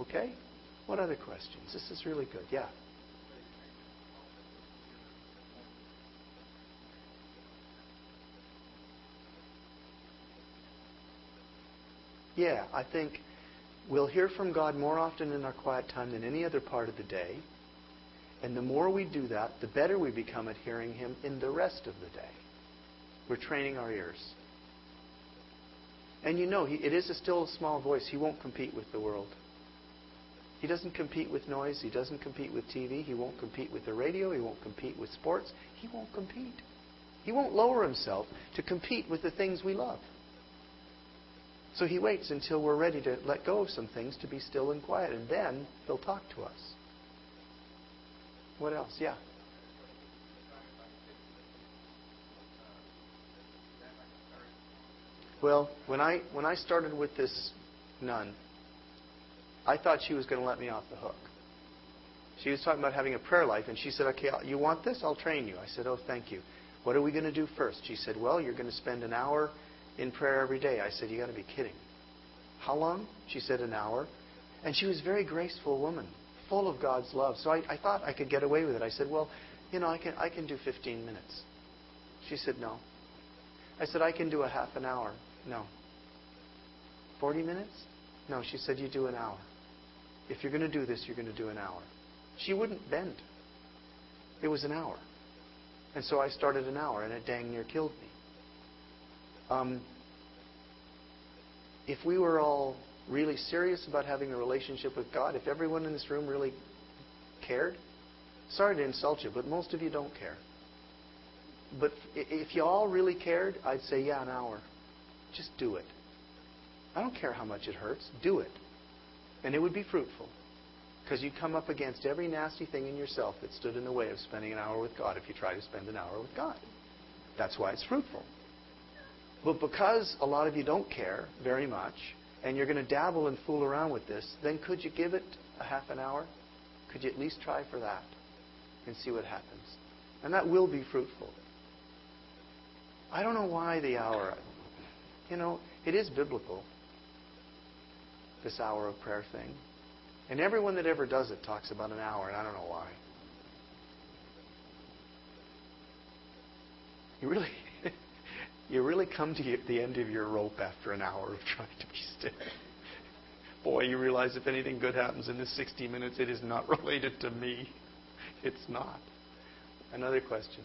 Okay? What other questions? This is really good. Yeah. Yeah, I think we'll hear from God more often in our quiet time than any other part of the day. And the more we do that, the better we become at hearing Him in the rest of the day. We're training our ears. And you know, he, it is a still a small voice. He won't compete with the world. He doesn't compete with noise. He doesn't compete with TV. He won't compete with the radio. He won't compete with sports. He won't compete. He won't lower himself to compete with the things we love. So he waits until we're ready to let go of some things to be still and quiet, and then he'll talk to us. What else? Yeah. Well, when I when I started with this nun, I thought she was going to let me off the hook. She was talking about having a prayer life, and she said, "Okay, you want this? I'll train you." I said, "Oh, thank you." What are we going to do first? She said, "Well, you're going to spend an hour in prayer every day." I said, "You got to be kidding." How long? She said, "An hour." And she was a very graceful woman, full of God's love. So I, I thought I could get away with it. I said, "Well, you know, I can I can do 15 minutes." She said, "No." I said, "I can do a half an hour." No. 40 minutes? No, she said, You do an hour. If you're going to do this, you're going to do an hour. She wouldn't bend. It was an hour. And so I started an hour, and it dang near killed me. Um, if we were all really serious about having a relationship with God, if everyone in this room really cared, sorry to insult you, but most of you don't care. But if you all really cared, I'd say, yeah, an hour. Just do it. I don't care how much it hurts. Do it. And it would be fruitful. Because you'd come up against every nasty thing in yourself that stood in the way of spending an hour with God if you try to spend an hour with God. That's why it's fruitful. But because a lot of you don't care very much, and you're going to dabble and fool around with this, then could you give it a half an hour? Could you at least try for that and see what happens? And that will be fruitful. I don't know why the hour. You know, it is biblical, this hour of prayer thing. And everyone that ever does it talks about an hour, and I don't know why. You really, you really come to the end of your rope after an hour of [laughs] trying to be still. Boy, you realize if anything good happens in this 60 minutes, it is not [laughs] related to me. It's not. Another question.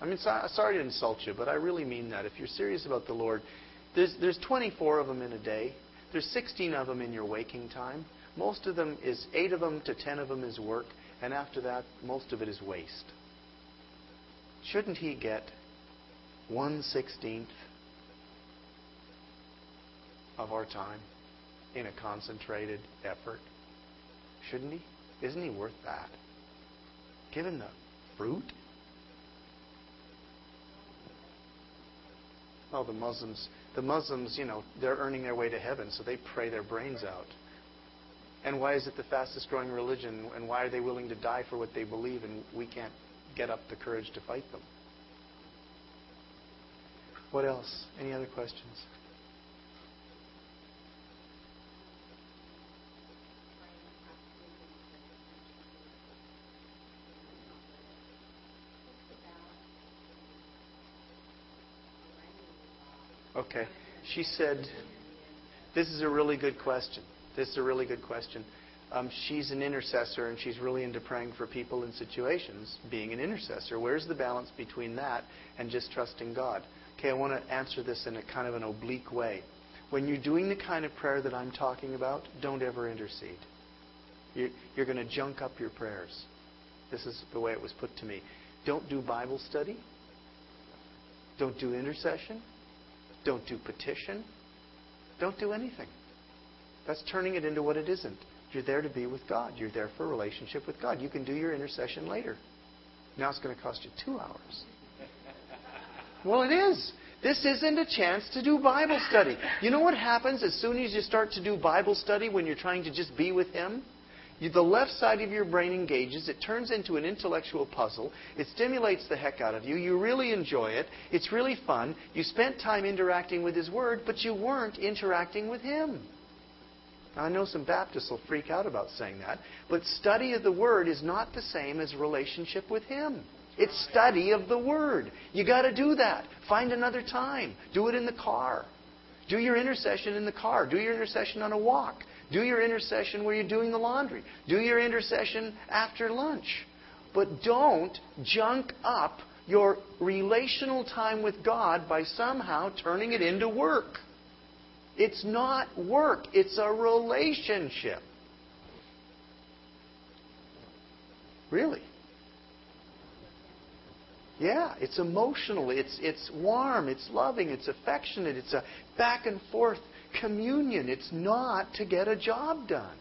I mean, sorry to insult you, but I really mean that. If you're serious about the Lord, there's, there's 24 of them in a day. There's 16 of them in your waking time. Most of them is, 8 of them to 10 of them is work, and after that, most of it is waste. Shouldn't he get 1 16th of our time in a concentrated effort? Shouldn't he? Isn't he worth that? Given the fruit? Oh, the Muslims, the Muslims, you know, they're earning their way to heaven, so they pray their brains out. And why is it the fastest growing religion? And why are they willing to die for what they believe and we can't get up the courage to fight them? What else? Any other questions? Okay. She said, This is a really good question. This is a really good question. Um, she's an intercessor and she's really into praying for people in situations, being an intercessor. Where's the balance between that and just trusting God? Okay, I want to answer this in a kind of an oblique way. When you're doing the kind of prayer that I'm talking about, don't ever intercede. You're, going to junk up your prayers. This is the way it was put to me. Don't do Bible study. Don't do intercession. Don't do petition. Don't do anything. That's turning it into what it isn't. You're there to be with God. You're there for a relationship with God. You can do your intercession later. Now it's going to cost you two hours. Well, it is. This isn't a chance to do Bible study. You know what happens as soon as you start to do Bible study when you're trying to just be with Him? You, the left side of your brain engages. It turns into an intellectual puzzle. It stimulates the heck out of you. You really enjoy it. It's really fun. You spent time interacting with His Word, but you weren't interacting with Him. Now, I know some Baptists will freak out about saying that, but study of the Word is not the same as relationship with Him. It's study of the Word. You got to do that. Find another time. Do it in the car. Do your intercession in the car. Do your intercession on a walk. Do your intercession where you're doing the laundry. Do your intercession after lunch. But don't junk up your relational time with God by somehow turning it into work. It's not work, it's a relationship. Really. Yeah, it's emotional, it's, it's warm, it's loving, it's affectionate, it's a back and forth communion. It's not to get a job done.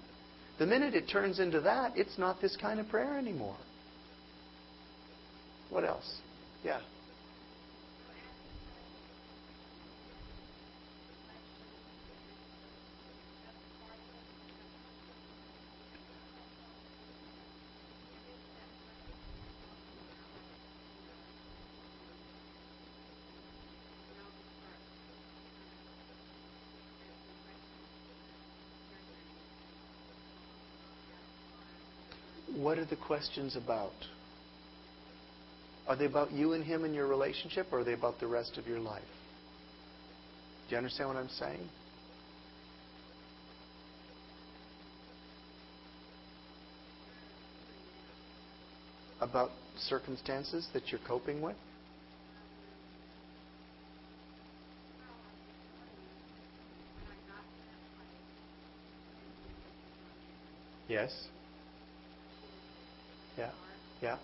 The minute it turns into that, it's not this kind of prayer anymore. What else? Yeah. What are the questions about? Are they about you and him and your relationship, or are they about the rest of your life? Do you understand what I'm saying? About circumstances that you're coping with? Yes. Yeah. Yeah.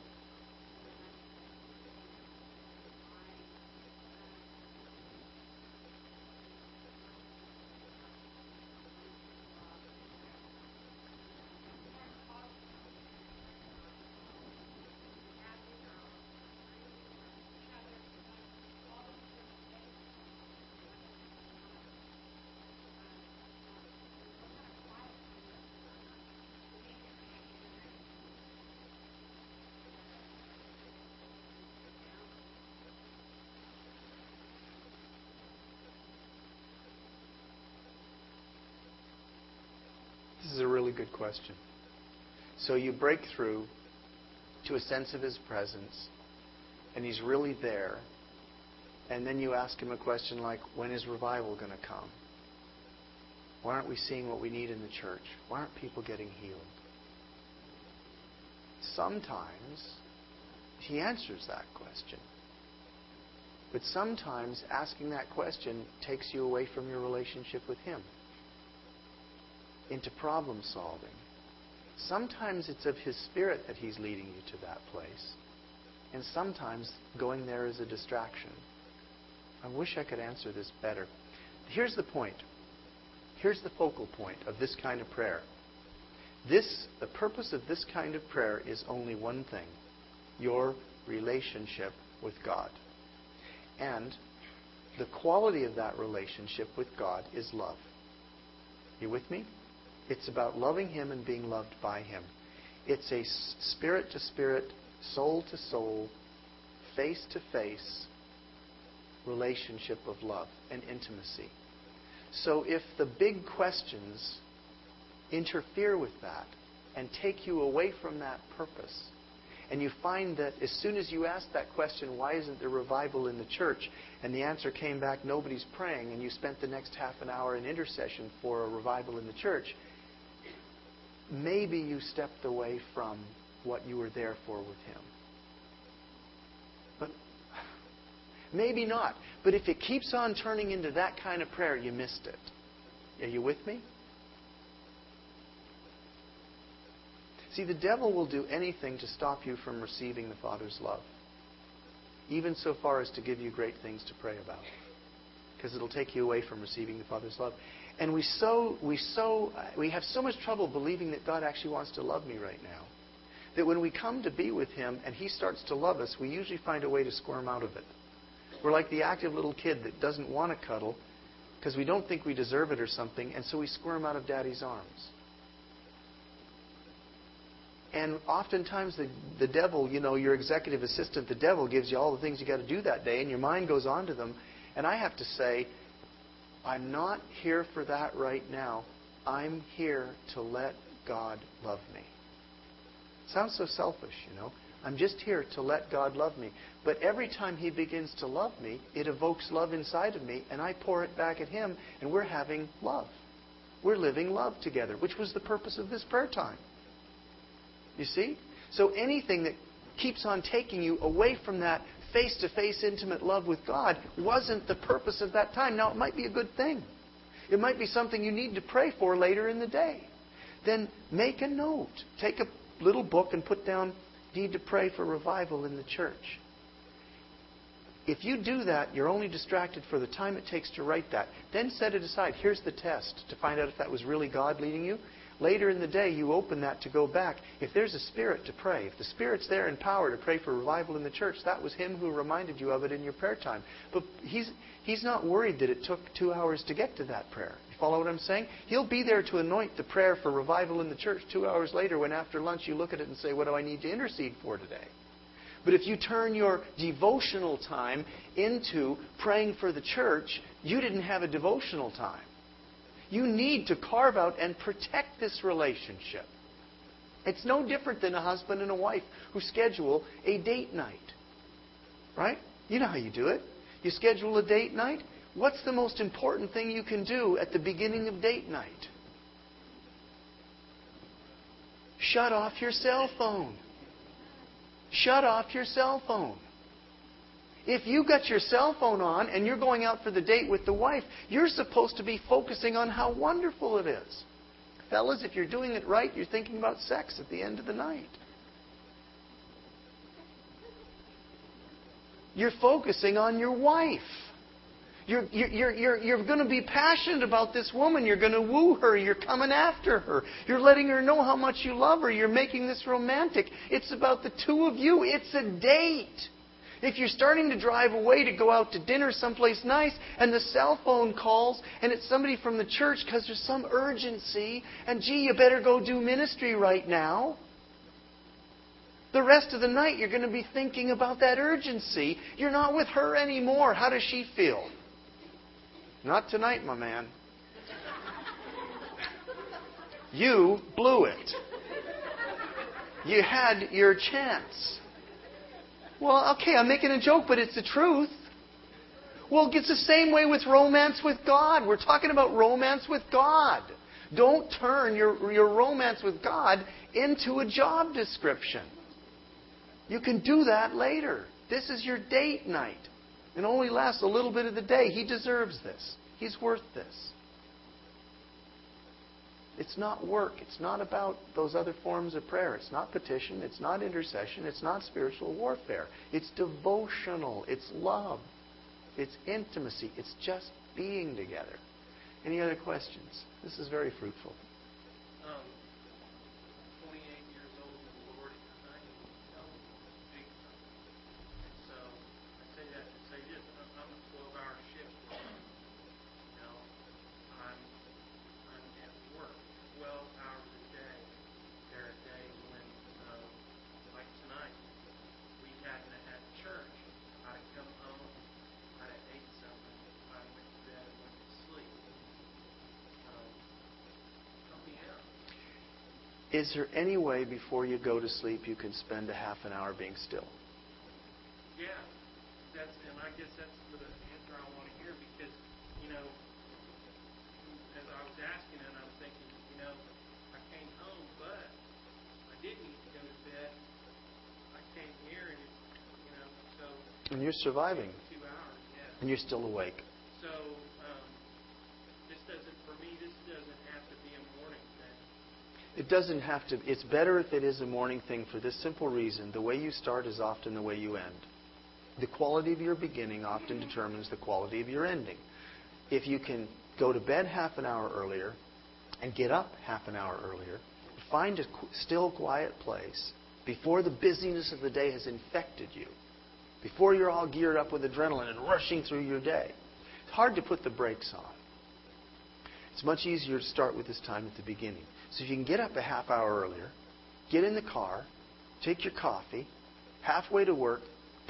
Really good question. So you break through to a sense of His presence, and He's really there. And then you ask Him a question like, when is revival going to come? Why aren't we seeing what we need in the church? Why aren't people getting healed? Sometimes He answers that question. But sometimes asking that question takes you away from your relationship with Him into problem solving. Sometimes it's of His Spirit that He's leading you to that place. And sometimes going there is a distraction. I wish I could answer this better. Here's the point. Here's the focal point of this kind of prayer. This, the purpose of this kind of prayer is only one thing your relationship with God. And the quality of that relationship with God is love. You with me? It's about loving Him and being loved by Him. It's a spirit to spirit, soul to soul, face to face relationship of love and intimacy. So if the big questions interfere with that and take you away from that purpose, and you find that as soon as you ask that question, why isn't there revival in the church? And the answer came back, nobody's praying, and you spent the next half an hour in intercession for a revival in the church, maybe you stepped away from what you were there for with Him. But maybe not. But if it keeps on turning into that kind of prayer, you missed it. Are you with me? See, the devil will do anything to stop you from receiving the Father's love, even so far as to give you great things to pray about, because it'll take you away from receiving the Father's love. And we so we so we have so much trouble believing that God actually wants to love me right now, that when we come to be with Him and He starts to love us, we usually find a way to squirm out of it. We're like the active little kid that doesn't want to cuddle because we don't think we deserve it or something, and so we squirm out of Daddy's arms. And oftentimes the, the devil, you know, your executive assistant, the devil gives you all the things you got to do that day, and your mind goes on to them. And I have to say, I'm not here for that right now. I'm here to let God love me. Sounds so selfish, you know. I'm just here to let God love me. But every time He begins to love me, it evokes love inside of me, and I pour it back at Him, and we're having love. We're living love together, which was the purpose of this prayer time. You see? So anything that keeps on taking you away from that face to face intimate love with God wasn't the purpose of that time. Now, it might be a good thing. It might be something you need to pray for later in the day. Then make a note. Take a little book and put down need to pray for revival in the church. If you do that, you're only distracted for the time it takes to write that. Then set it aside. Here's the test to find out if that was really God leading you. Later in the day, you open that to go back. If there's a spirit to pray, if the spirit's there in power to pray for revival in the church, that was him who reminded you of it in your prayer time. But he's, he's not worried that it took two hours to get to that prayer. You follow what I'm saying? He'll be there to anoint the prayer for revival in the church two hours later when after lunch you look at it and say, What do I need to intercede for today? But if you turn your devotional time into praying for the church, you didn't have a devotional time. You need to carve out and protect this relationship. It's no different than a husband and a wife who schedule a date night. Right? You know how you do it. You schedule a date night. What's the most important thing you can do at the beginning of date night? Shut off your cell phone. Shut off your cell phone. If you got your cell phone on and you're going out for the date with the wife, you're supposed to be focusing on how wonderful it is. Fellas, if you're doing it right, you're thinking about sex at the end of the night. You're focusing on your wife. You're, you're, you're, you're going to be passionate about this woman. You're going to woo her. You're coming after her. You're letting her know how much you love her. You're making this romantic. It's about the two of you. It's a date. If you're starting to drive away to go out to dinner someplace nice and the cell phone calls and it's somebody from the church because there's some urgency and gee, you better go do ministry right now. The rest of the night you're going to be thinking about that urgency. You're not with her anymore. How does she feel? Not tonight, my man. You blew it. You had your chance. Well, okay, I'm making a joke, but it's the truth. Well, it's the same way with romance with God. We're talking about romance with God. Don't turn your, your romance with God into a job description. You can do that later. This is your date night. It only lasts a little bit of the day. He deserves this. He's worth this. It's not work. It's not about those other forms of prayer. It's not petition. It's not intercession. It's not spiritual warfare. It's devotional. It's love. It's intimacy. It's just being together. Any other questions? This is very fruitful. Um, 28 years old in the Lord, and I am young, big time. And so I say that to say this: I'm I'm a 12-hour shift. You know, I'm I'm at work 12 hours a day. There are days when, um, like tonight, we hadn't had church. I'd come home, I'd have ate something, I went to bed and went to sleep. Um, help me out. Is there any way before you go to sleep you can spend a half an hour being still? Yeah, that's, and I guess that's the answer I want to hear because, you know, as I was asking and I'm thinking, you know, I came home, but I didn't need to go to bed. I came here and, you know, so And you're surviving, two hours, yeah. and you're still awake. So um, this doesn't, for me, this doesn't have to be a morning thing. It doesn't have to. It's better if it is a morning thing for this simple reason. The way you start is often the way you end. The quality of your beginning often determines the quality of your ending. If you can go to bed half an hour earlier and get up half an hour earlier, find a still, quiet place before the busyness of the day has infected you, before you're all geared up with adrenaline and rushing through your day. It's hard to put the brakes on. It's much easier to start with this time at the beginning. So if you can get up a half hour earlier, get in the car, take your coffee, halfway to work,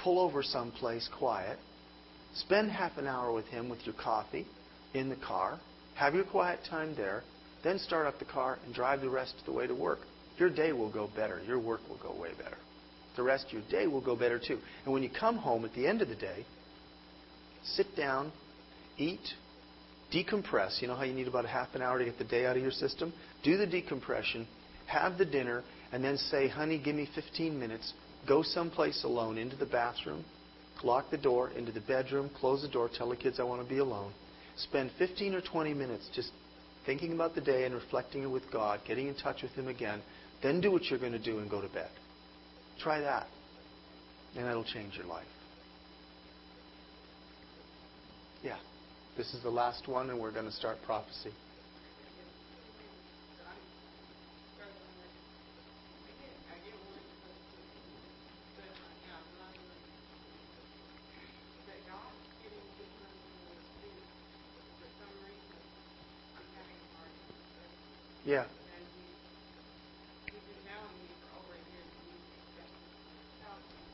pull over someplace quiet, spend half an hour with him with your coffee in the car, have your quiet time there, then start up the car and drive the rest of the way to work. Your day will go better. Your work will go way better. The rest of your day will go better too. And when you come home at the end of the day, sit down, eat, decompress. You know how you need about a half an hour to get the day out of your system? Do the decompression, have the dinner, and then say, honey, give me 15 minutes. Go someplace alone into the bathroom, lock the door, into the bedroom, close the door, tell the kids I want to be alone. Spend 15 or 20 minutes just thinking about the day and reflecting it with God, getting in touch with Him again. Then do what you're going to do and go to bed. Try that, and that'll change your life. Yeah. This is the last one, and we're going to start prophecy. Yeah.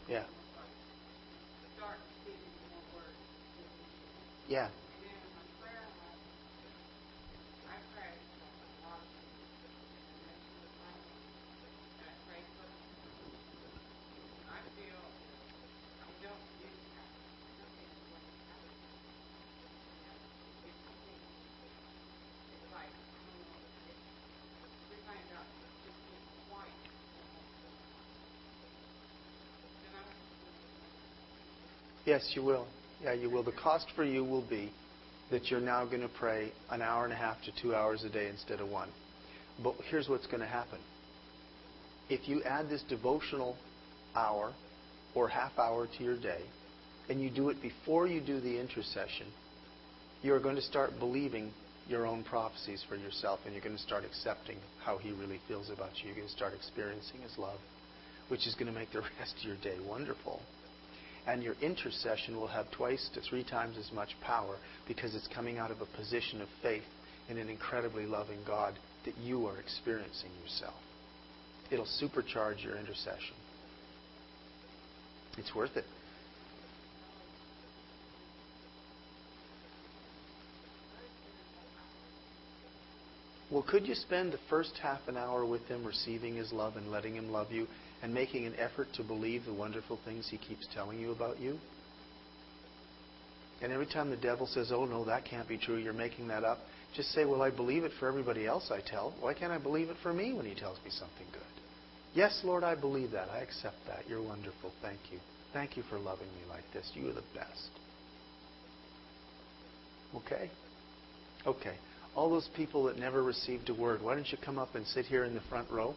Yeah. Yeah. Yes, you will. Yeah, you will. The cost for you will be that you're now going to pray an hour and a half to two hours a day instead of one. But here's what's going to happen. If you add this devotional hour or half hour to your day, and you do it before you do the intercession, you're going to start believing your own prophecies for yourself, and you're going to start accepting how He really feels about you. You're going to start experiencing His love, which is going to make the [laughs] rest of your day wonderful. And your intercession will have twice to three times as much power because it's coming out of a position of faith in an incredibly loving God that you are experiencing yourself. It'll supercharge your intercession. It's worth it. Well, could you spend the first half an hour with him receiving his love and letting him love you and making an effort to believe the wonderful things he keeps telling you about you? And every time the devil says, oh, no, that can't be true, you're making that up, just say, well, I believe it for everybody else I tell. Why can't I believe it for me when he tells me something good? Yes, Lord, I believe that. I accept that. You're wonderful. Thank you. Thank you for loving me like this. You are the best. Okay? Okay. All those people that never received a word, why don't you come up and sit here in the front row?